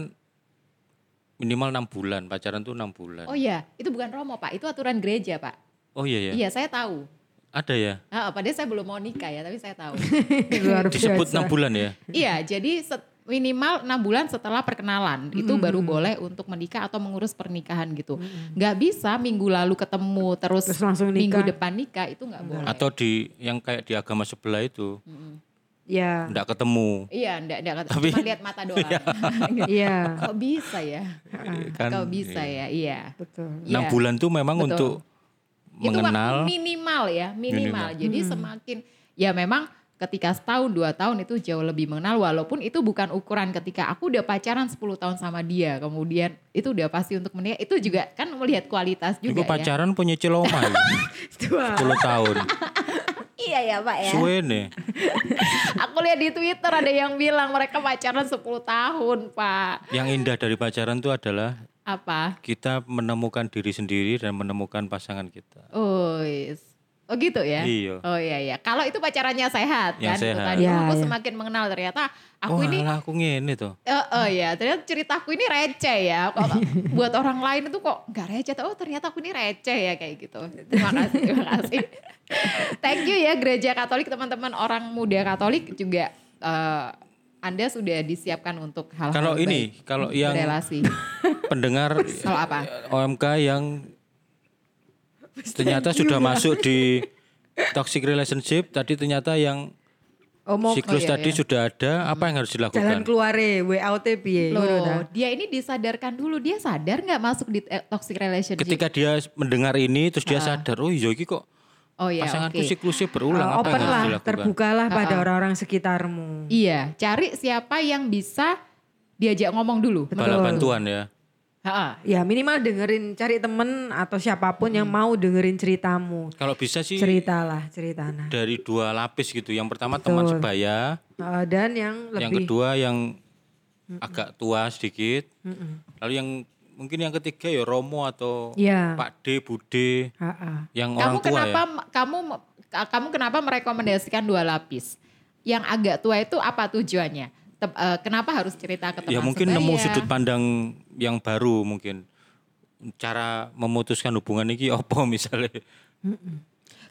minimal enam bulan pacaran tuh enam bulan. oh iya itu bukan Romo pak. Itu aturan gereja pak. Oh iya ya, iya saya tahu. Ada ya. Ah, padahal saya belum mau nikah ya tapi saya tahu. Luar Disebut enam bulan ya. iya jadi set- minimal enam bulan setelah perkenalan itu baru boleh untuk menikah atau mengurus pernikahan gitu. Nggak bisa minggu lalu ketemu terus, Terus langsung minggu nikah. depan nikah itu nggak boleh. Atau di yang kayak di agama sebelah itu Iya, enggak ketemu. iya enggak, enggak Tapi- cuma lihat mata doang. Iya, kok bisa ya? Kan? Kok bisa ya? Iya. Betul. enam Iya. bulan tuh memang Betul. untuk itu mengenal. waktu minimal ya minimal, Minimal. jadi semakin ya memang ketika setahun dua tahun itu jauh lebih mengenal. Walaupun itu bukan ukuran ketika aku udah pacaran 10 tahun sama dia. Kemudian itu udah pasti untuk menikah. Itu juga kan melihat kualitas juga ya. pacaran punya ciloma ya. 10 tahun. iya ya pak ya Suwe nih. aku lihat di twitter ada yang bilang mereka pacaran 10 tahun pak Yang indah dari pacaran tuh adalah apa kita menemukan diri sendiri dan menemukan pasangan kita. oh yes. Oh gitu ya? Iya. Oh iya iya. Kalau itu pacarannya sehat Yang kan? Itu sehat. tadi Iya, aku iya. semakin mengenal ternyata aku Wah, ini lah, aku ngene tuh. Oh ya, ternyata ceritaku ini receh ya. Kok buat orang lain itu kok nggak receh? Oh ternyata aku ini receh ya kayak gitu. Terima kasih, terima kasih. Thank you ya gereja Katolik teman-teman orang muda Katolik juga eh, Anda sudah disiapkan untuk hal-hal Kalau ini, kalau yang relasi. pendengar Kalau apa? OMK yang ternyata sudah masuk di toxic relationship tadi ternyata yang Oh, mau siklus oh iya, tadi iya. sudah ada apa yang harus jalan dilakukan keluar way out piye? Loh, dia ini disadarkan dulu. Dia sadar nggak masuk di eh, toxic relationship? ketika dia mendengar ini terus dia sadar oh iya iki kok oh iya, pasanganku oke. siklusnya berulang Uh, apa open yang harus lah, dilakukan terbukalah pada orang-orang sekitarmu. Iya, cari siapa yang bisa diajak ngomong dulu. bala bantuan ya Ha-ha. Ya minimal dengerin, cari temen atau siapa pun yang mau dengerin ceritamu. kalau bisa sih Ceritalah, ceritana. dari dua lapis gitu yang pertama teman Betul. sebaya Uh, dan yang yang lebih kedua yang agak tua sedikit lalu yang mungkin yang ketiga ya Romo atau Iya. Pak D Bude Ha-ha. yang Kamu orang tua kenapa ya kamu kamu kenapa merekomendasikan dua lapis? Yang agak tua itu apa tujuannya? Tep- eh, kenapa harus cerita ke teman ya mungkin sebaya? nemu sudut pandang yang baru mungkin cara memutuskan hubungan ini apa misalnya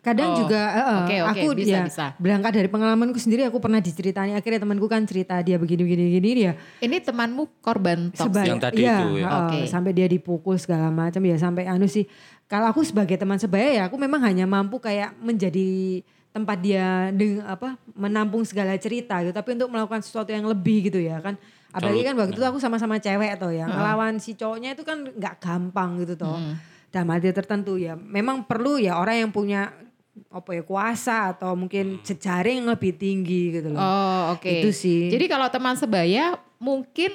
Kadang Oh, juga eh, eh, oke, oke, aku bisa, ya bisa. berangkat dari pengalamanku sendiri aku pernah diceritain akhirnya temanku kan cerita dia begini begini begini dia Ini temanmu korban sebaya- Yang tadi iya, itu ya. eh, Oke. sampai dia dipukul segala macam ya sampai anu sih kalau aku sebagai teman sebaya ya aku memang hanya mampu kayak menjadi tempat dia deng, apa menampung segala cerita gitu. Tapi untuk melakukan sesuatu yang lebih gitu ya kan. Apalagi kan waktu itu aku sama-sama cewek atau ya ngelawan si cowoknya itu kan nggak gampang gitu toh. Dalam arti tertentu ya. Memang perlu ya orang yang punya apa ya kuasa atau mungkin jejaring yang lebih tinggi gitu loh. Oh, oke. Itu sih. Jadi kalau teman sebaya mungkin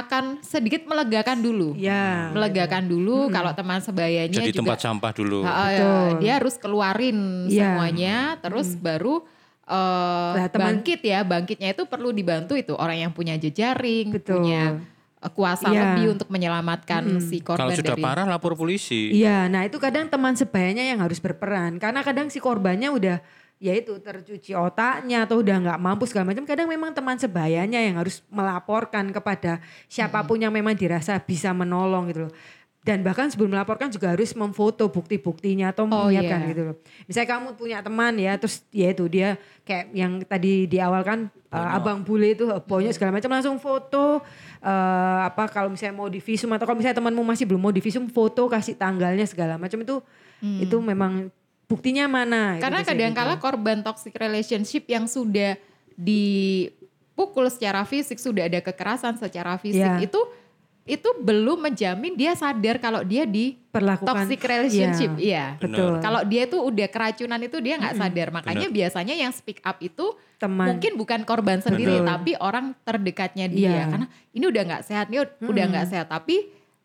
akan sedikit melegakan dulu. ya Melegakan dulu kalau teman sebayanya jadi juga tempat sampah dulu ya, Betul. dia harus keluarin Iya. semuanya, terus baru eh, Lah, teman- bangkit ya. Bangkitnya itu perlu dibantu itu orang yang punya jejaring, Betul. punya eh, kuasa Iya. lebih untuk menyelamatkan si korban kalau sudah dari. parah lapor polisi Iya, nah itu kadang teman sebayanya yang harus berperan karena kadang si korbannya udah ya itu tercuci otaknya atau udah nggak mampu segala macam. Kadang memang teman sebayanya yang harus melaporkan kepada siapa pun yang memang dirasa bisa menolong gitu loh. Dan bahkan sebelum melaporkan juga harus memfoto bukti-buktinya atau Oh, menyiapkan iya. gitu loh. Misalnya kamu punya teman ya, terus ya itu dia kayak yang tadi di awal kan uh, abang bule itu uh, bonyok segala macam langsung foto uh, apa kalau misalnya mau di visum atau kalau misalnya temanmu masih belum mau di visum foto kasih tanggalnya segala macam itu itu memang buktinya mana? Itu Karena biasanya kadang-kala gitu. korban toxic relationship yang sudah dipukul secara fisik, sudah ada kekerasan secara fisik Iya. itu itu belum menjamin dia sadar kalau dia di Perlakukan- toxic relationship. Iya. Iya. Betul. Kalau dia tuh udah keracunan itu dia nggak sadar. Makanya biasanya yang speak up itu Teman. mungkin bukan korban sendiri Betul. tapi orang terdekatnya dia. Iya. Karena ini udah nggak sehat, ini udah nggak sehat. Tapi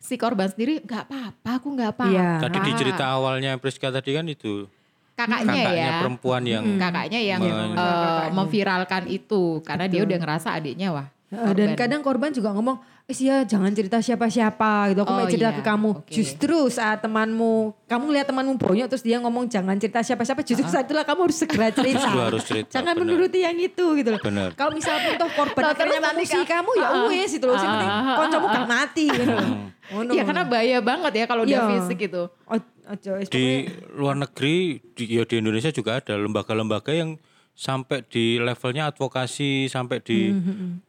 si korban sendiri nggak apa-apa, aku nggak apa-apa. Iya. tadi di cerita awalnya Priska tadi kan itu kakaknya, kakaknya ya. perempuan yang kakaknya yang Men- eh, memviralkan itu karena dia udah ngerasa adiknya wah. Eh, Dan korban. kadang korban juga ngomong, eh ya jangan cerita siapa-siapa gitu. Aku mau Oh, cerita iya. ke kamu. Oke. Justru saat temanmu, kamu lihat temanmu bonyok terus dia ngomong jangan cerita siapa-siapa. Justru saat itulah kamu harus segera cerita. Justru harus cerita, Jangan benar. menuruti yang itu gitu loh. Benar. Kalau misalnya toh korban Loh, akhirnya ka- kamu ya wes itu loh. Yang penting koncomu gak mati gitu. Iya karena bahaya banget ya kalau udah Iya. fisik itu. Di luar negeri di, ya di Indonesia juga ada lembaga-lembaga yang sampai di levelnya advokasi sampai di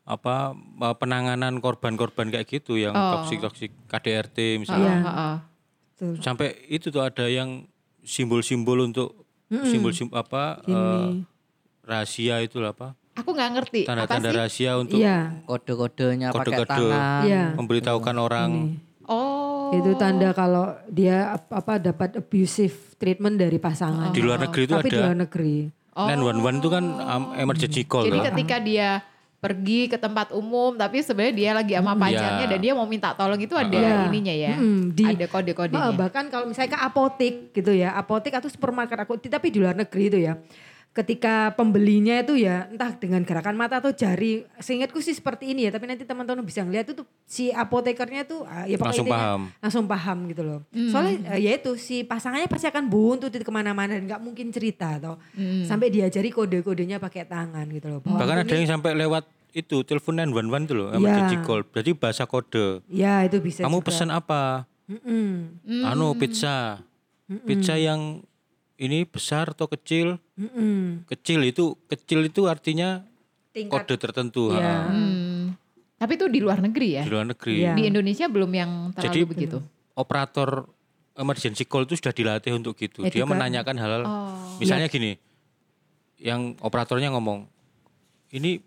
apa eh, penanganan korban-korban kayak gitu yang Oh. toksik toksik KDRT Iya. misalnya Heeh. Tuh. sampai itu tuh ada yang simbol-simbol untuk simbol-simbol apa eh, rahasia itu lah apa Aku nggak ngerti apa tanda-tanda sih? rahasia untuk Iya. Kode-kodenya pakai Kode-kode. tangan. Iya. memberitahukan orang Oh. Itu tanda kalau dia ap- apa dapat abusive treatment dari pasangan. di luar negeri itu Tapi di ada luar negeri. 911 itu kan um, emergency call Jadi tuh. ketika dia pergi ke tempat umum tapi sebenarnya dia lagi sama pacarnya Iya. dan dia mau minta tolong itu ada Iya. ininya ya. Mm, di- ada kode-kodenya. Ah, bahkan kalau misalnya ke apotik gitu ya, apotik atau supermarket apotik tapi di luar negeri itu ya. Ketika pembelinya itu ya entah dengan gerakan mata atau jari, seingatku sih seperti ini ya, tapi nanti teman-teman bisa ngeliat itu tuh si apotekernya tuh ah, ya pokoknya Langsung intinya paham. langsung paham gitu loh. Soalnya eh, ya itu si pasangannya pasti akan buntu di ke mana-mana dan nggak mungkin cerita atau sampai diajari kode-kodenya pakai tangan gitu loh. Bahwa Bahkan ada yang sampai lewat itu telepon 911 itu loh, emergency Iya. call. Berarti bahasa kode. ya itu bisa. Kamu juga. pesan apa? Mm-mm. Anu pizza. Pizza yang ini besar atau kecil? Mm-mm. Kecil itu kecil itu artinya Tingkat kode tertentu ha. Iya. Hmm. Tapi itu di luar negeri ya. di luar negeri. Iya. Di Indonesia belum yang terlalu Jadi begitu. operator emergency call itu sudah dilatih untuk gitu. Dia Eduka- menanyakan hal-hal Oh. misalnya gini. Yang operatornya ngomong, "Ini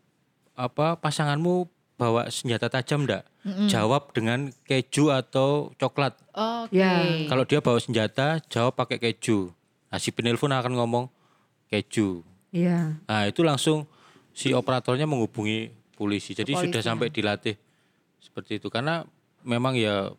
apa pasanganmu bawa senjata tajam enggak?" Jawab dengan keju atau coklat. Oke. Ya. Kalau dia bawa senjata, jawab pakai keju. Nah, si penelpon akan ngomong keju. Iya. Nah, itu langsung si operatornya menghubungi polisi. Jadi sudah Kepolisian. sampai dilatih seperti itu karena memang ya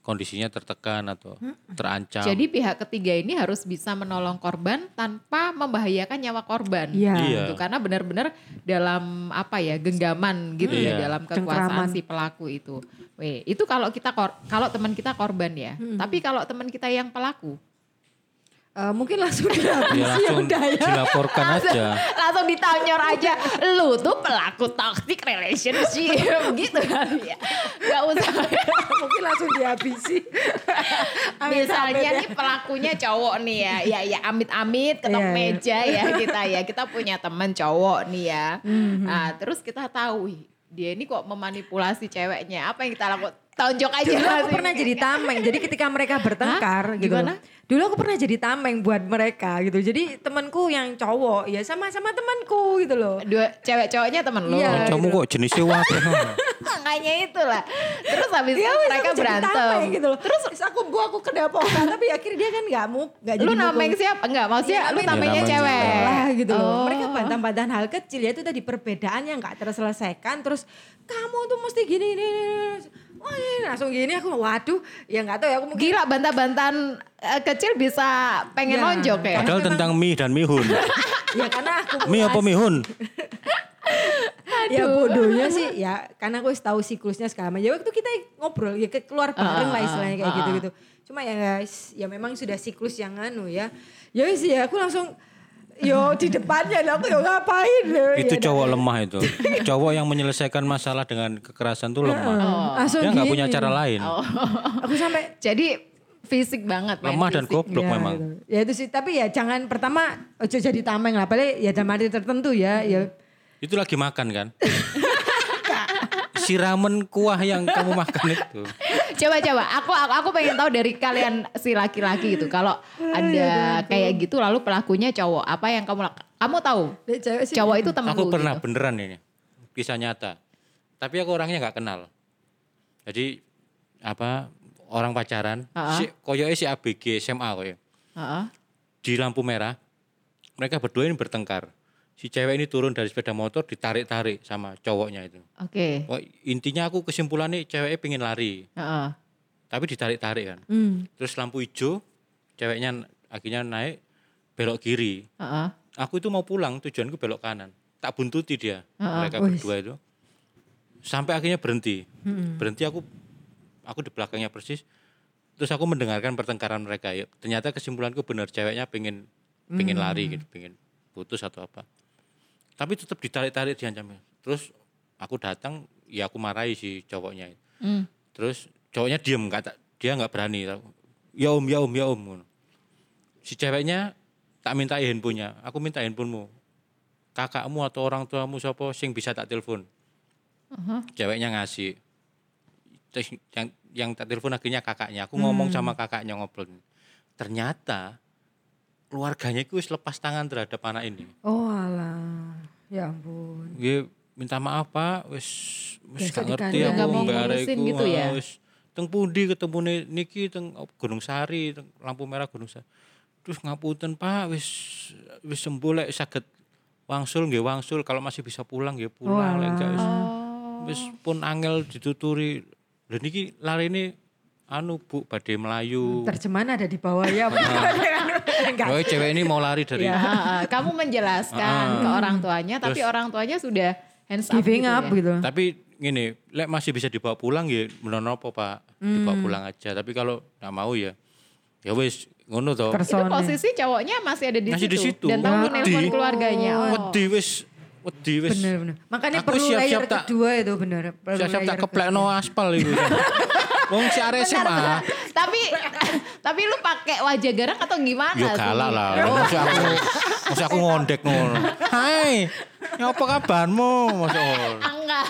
kondisinya tertekan atau terancam. Jadi pihak ketiga ini harus bisa menolong korban tanpa membahayakan nyawa korban. Iya. Iya. Gitu. Karena benar-benar dalam apa ya genggaman gitu ya Iya. dalam kekuasaan Cengkraman. si pelaku itu. Weh, itu kalau kita kor- kalau teman kita korban ya. Tapi kalau teman kita yang pelaku, Eh, mungkin langsung dihabisi ya langsung udah ya. dilaporkan aja. langsung ditanyor aja, lu tuh pelaku toxic relationship gitu kali ya. Gak usah. mungkin langsung dihabisi. Misalnya Amit-amit nih pelakunya cowok nih ya, ya ya amit-amit ketok Iya, iya. meja ya kita ya, kita punya teman cowok nih ya. Mhm. Nah terus kita tahu, "Wih, dia ini kok memanipulasi ceweknya, apa yang kita lakukan? Tonjok aja. Dulu aku pernah jadi tameng. Jadi ketika mereka bertengkar gitu. Gimana? Dulu aku pernah jadi tameng buat mereka gitu. Jadi temanku yang cowok ya sama-sama temanku gitu loh. Dua cewek cowoknya temen lu. Iya. Kamu kok jenisnya wakil? Makanya itulah. Terus habis Ya mereka aku jadi berantem. tameng gitu loh. Terus aku bu aku ke Dapokan tapi akhirnya dia kan nggak mau nggak jadi Lu nameng siapa? Enggak, maksudnya Iya, lu namanya nameng cewek. lah gitu loh. Oh. Mereka bantah-bantahan hal kecil ya itu tadi perbedaan yang nggak terselesaikan terus kamu tuh mesti gini gini. gini. Wah, ini langsung gini aku waduh ya nggak tahu ya aku mungkin Gila bantah-bantahan eh, kecil bisa pengen Ya. nonjok ya. Padahal tentang mie dan mihun. ya karena aku Mie apa mihun? ya bodohnya sih ya karena aku tahu siklusnya sekarang ya waktu kita ngobrol ya ke- keluar bareng lah istilahnya kayak gitu-gitu cuma ya guys ya memang sudah siklus yang anu ya ya wis ya aku langsung yo di depannya lah aku yo ngapain Itu ya, cowok lemah itu. Cowok yang menyelesaikan masalah dengan kekerasan tuh lemah. langsung Dia nggak punya cara lain. aku sampai Jadi fisik banget. Lemah dan fisik. goblok ya, memang. gitu. ya itu sih tapi ya jangan pertama ojo jadi tameng lah paling ya dalam arti tertentu ya ya Itu lagi makan kan? si ramen kuah yang kamu makan itu. Coba coba, aku aku aku pengen tahu dari kalian si laki-laki gitu. Kalau ada kayak gitu lalu pelakunya cowok, apa yang kamu kamu tahu? deh, cewek sih Cowok itu temen Aku lu pernah gitu. beneran ini. Kisah nyata. Tapi aku orangnya nggak kenal. Jadi apa orang pacaran, Ha-ha. si koyoke si ABG SMA koyo. Heeh. Di lampu merah mereka berdua ini bertengkar. Si cewek ini turun dari sepeda motor ditarik-tarik sama cowoknya itu. Oke. Wah, intinya aku kesimpulannya ceweknya pengen lari, Heeh. tapi ditarik-tarik kan. Hmm. Terus lampu hijau, ceweknya akhirnya naik, belok kiri. Heeh. Aku itu mau pulang, tujuanku belok kanan. Tak buntuti dia, mereka Wih. berdua itu. Sampai akhirnya berhenti. Berhenti aku aku di belakangnya persis. Terus aku mendengarkan pertengkaran mereka. Ya, ternyata kesimpulanku benar ceweknya pengen pengen lari gitu, pengen putus atau apa. Tapi tetap ditarik-tarik diancam. Terus aku datang, ya aku marahi si cowoknya. Hmm. Terus cowoknya diem, nggak tak- dia nggak berani. Ya om, ya om, ya om. Si ceweknya tak minta handphonenya, aku minta handphonemu. Kakakmu atau orang tuamu siapa sing bisa tak telepon. Ceweknya ngasih. Terus yang yang tak telepon akhirnya kakaknya. Aku ngomong sama kakaknya ngobrol. Ternyata keluarganya itu lepas tangan terhadap anak ini. Oh alah. Ya ampun. Gue minta maaf pak, wis wis gak ngerti aku mbak Areku, gitu ya? ah, Wis teng pundi ketemu niki teng Gunung Sari, teng lampu merah Gunung Sari. Terus ngapunten pak, wis wis sembuh lek saged wangsul nggih wangsul, kalau masih bisa pulang nggih pulang, lek enggak wis wis pun angel dituturi. Lha niki lari ini anu Bu badhe melayu. Terjemahan ada di bawah ya. Enggak. Oh, cewek ini mau lari dari Ya, kamu menjelaskan ke orang tuanya, tapi Terus- orang tuanya sudah hands up Giving gitu up ya. gitu. Tapi gini, lek masih bisa dibawa pulang ya menonopo Pak, dibawa pulang aja. Tapi kalau nggak mau ya, ya wis ngono toh. Itu posisi cowoknya masih ada di Masih situ. di situ. Dan tahu Wedi. nelpon keluarganya. Oh. Wedi wis, wedi wis. Bener bener. Makanya Aku perlu siap-siap layer tak- kedua itu bener. Perlu Siap-siap tak layer keplekno aspal itu. Wong si arek SMA. tapi tapi lu pakai wajah garang atau gimana Yo sih? galak lah. Oh. Masa aku masa aku ngondek ngono. Hai, ya apa kabarmu? Masa. Enggak,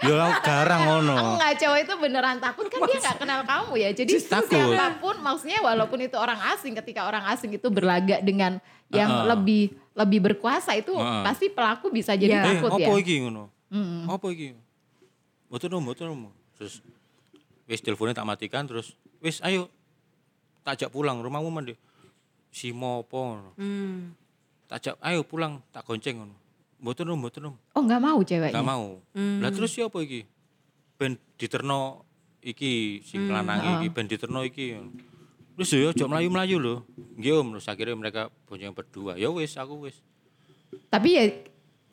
Yo garang ngono. enggak cowok itu beneran takut kan dia nggak kenal kamu ya. Jadi Takut. siapa pun maksudnya walaupun itu orang asing ketika orang asing itu berlagak dengan yang Heeh. lebih lebih berkuasa itu Heeh. pasti pelaku bisa jadi Ya. Eh, takut ya. apa iki ngono? Apa iki? Mboten mboten. Terus wis teleponnya tak matikan terus wis ayo tak ajak pulang rumahmu mandi. Si ngono. Hmm. Tak ajak ayo pulang tak gonceng ngono. Mboten om, mboten om. Oh nggak mau ceweknya. Gak mau. Lah terus siapa iki? Ben diterno iki sing lanang iki ben diterno iki. Terus yo ojo melayu-melayu lho. Nggih om, terus akhirnya mereka bonceng berdua. Ya wis aku wis. Tapi ya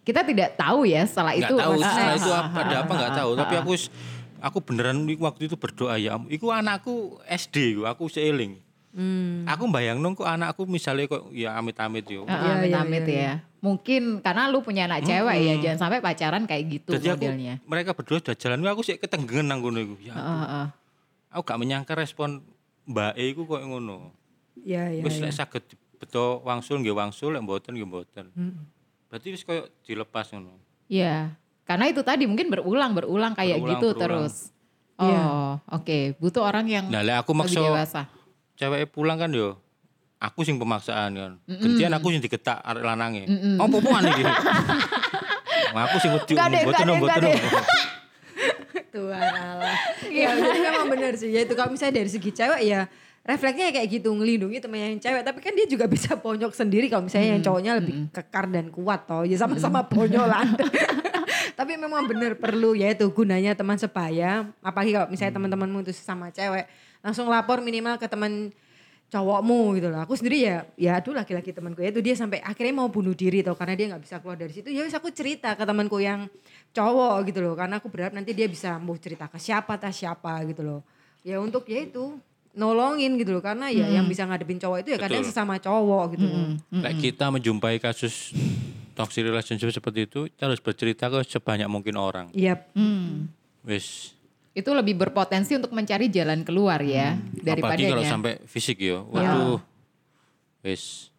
kita tidak tahu ya setelah nggak itu. tahu setelah itu apa ada apa nggak tahu tapi aku aku beneran waktu itu berdoa ya iku anakku SD iku, aku seeling Hmm. aku bayang nung kok anakku misalnya kok ya amit-amit yo Iya, iya, amit-amit iya, ya. Mungkin karena lu punya anak cewek ya, jangan sampai pacaran kayak gitu jadi aku modelnya. mereka berdua sudah jalan aku sih ketenggengan nang iku ya Heeh, heeh. aku gak menyangka respon mbak E iku kok ngono Ya ya. wis ya. lek saged beto wangsul nggih wangsul lek mboten nggih mboten Hmm. berarti wis koyo dilepas ngono Iya. Karena itu tadi mungkin berulang berulang kayak Berulang, gitu berulang. terus. Oh, Iya. oke. Butuh orang yang nah lek aku lebih maksa dewasa. cewek pulang kan yo aku sing pemaksaan kan gantian aku sing diketak arek lanange apa puan iki Nah, aku sing wedi mboten mboten. Tuhan Allah. ya jadi memang benar sih. Ya itu kalau misalnya dari segi cewek ya refleksnya kayak gitu ngelindungi temennya yang cewek. Tapi kan dia juga bisa bonyok sendiri kalau misalnya yang cowoknya lebih kekar dan kuat toh. Ya sama-sama bonyolan. Tapi memang benar perlu ya itu gunanya teman sebaya. Apalagi kalau misalnya teman-temanmu itu sama cewek langsung lapor minimal ke teman cowokmu gitu loh. Aku sendiri ya ya aduh laki-laki temanku ya itu dia sampai akhirnya mau bunuh diri toh karena dia nggak bisa keluar dari situ. Ya wis aku cerita ke temanku yang cowok gitu loh. Karena aku berharap nanti dia bisa mau cerita ke siapa tas siapa gitu loh. Ya untuk ya itu nolongin gitu loh. Karena ya yang bisa ngadepin cowok itu ya kadang Betul. sesama cowok gitu loh. Lek kita menjumpai kasus toxic relationship seperti itu kita harus bercerita ke sebanyak mungkin orang. Iya. Hmm. wis. Itu lebih berpotensi untuk mencari jalan keluar ya daripada apalagi kalau sampai fisik yo waduh. Wis.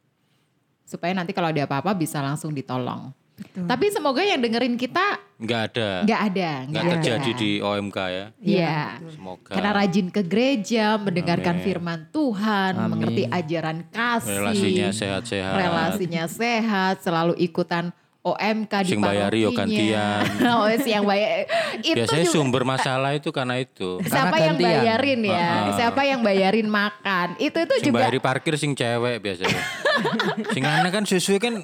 Supaya nanti kalau ada apa-apa bisa langsung ditolong. Tapi semoga yang dengerin kita nggak ada nggak ada, nggak ada. terjadi di OMK ya Iya. semoga Karena rajin ke gereja, mendengarkan Amin. firman Tuhan, mengerti ajaran kasih, relasinya sehat-sehat relasinya sehat, selalu ikutan OMK di Sing bayari yo gantian. oh, si yang bayar. Itu biasanya juga- sumber masalah itu karena itu siapa Karena yang gantian. bayarin ya? Heeh. Siapa yang bayarin makan? Itu itu sing juga bayari parkir sing cewek biasanya sing lanang kan sesuai kan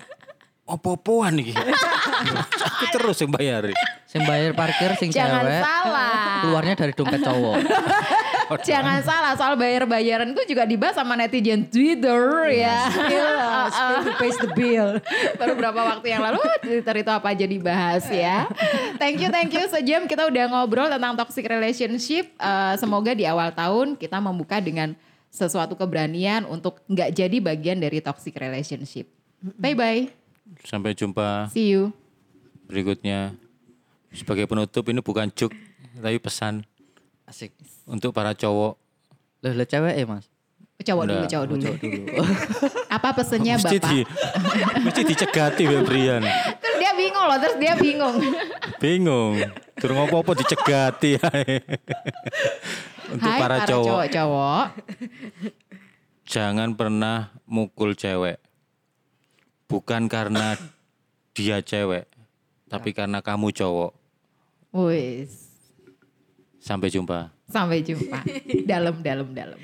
opo-opoan iki aku terus yang bayari Sing bayar parkir sing jangan cewek. salah. Keluarnya dari dompet cowok. Jangan salah soal bayar-bayaran itu juga dibahas sama netizen Twitter ya. spill who pays the bill. Baru berapa waktu yang lalu Twitter itu apa aja dibahas ya. Thank you, thank you. Sejam kita udah ngobrol tentang toxic relationship. Eh, semoga di awal tahun kita membuka dengan sesuatu keberanian untuk nggak jadi bagian dari toxic relationship. Bye bye. Sampai jumpa See you. berikutnya. Sebagai penutup ini bukan juk tapi pesan Asik. untuk para cowok. Loh, lo cewek ya mas? Cowok dulu, Nggak, cowok dulu. Apa pesennya mesti Bapak? di mesti dicegati Febrian. Terus dia bingung loh, terus dia bingung. Bingung. Terus ngopo-opo dicegati. untuk Hai para, para cowok, cowok-cowok. jangan pernah mukul cewek. Bukan karena dia cewek, tapi karena kamu cowok. Wis. Sampai jumpa. Sampai jumpa. Dalam, dalam, dalam.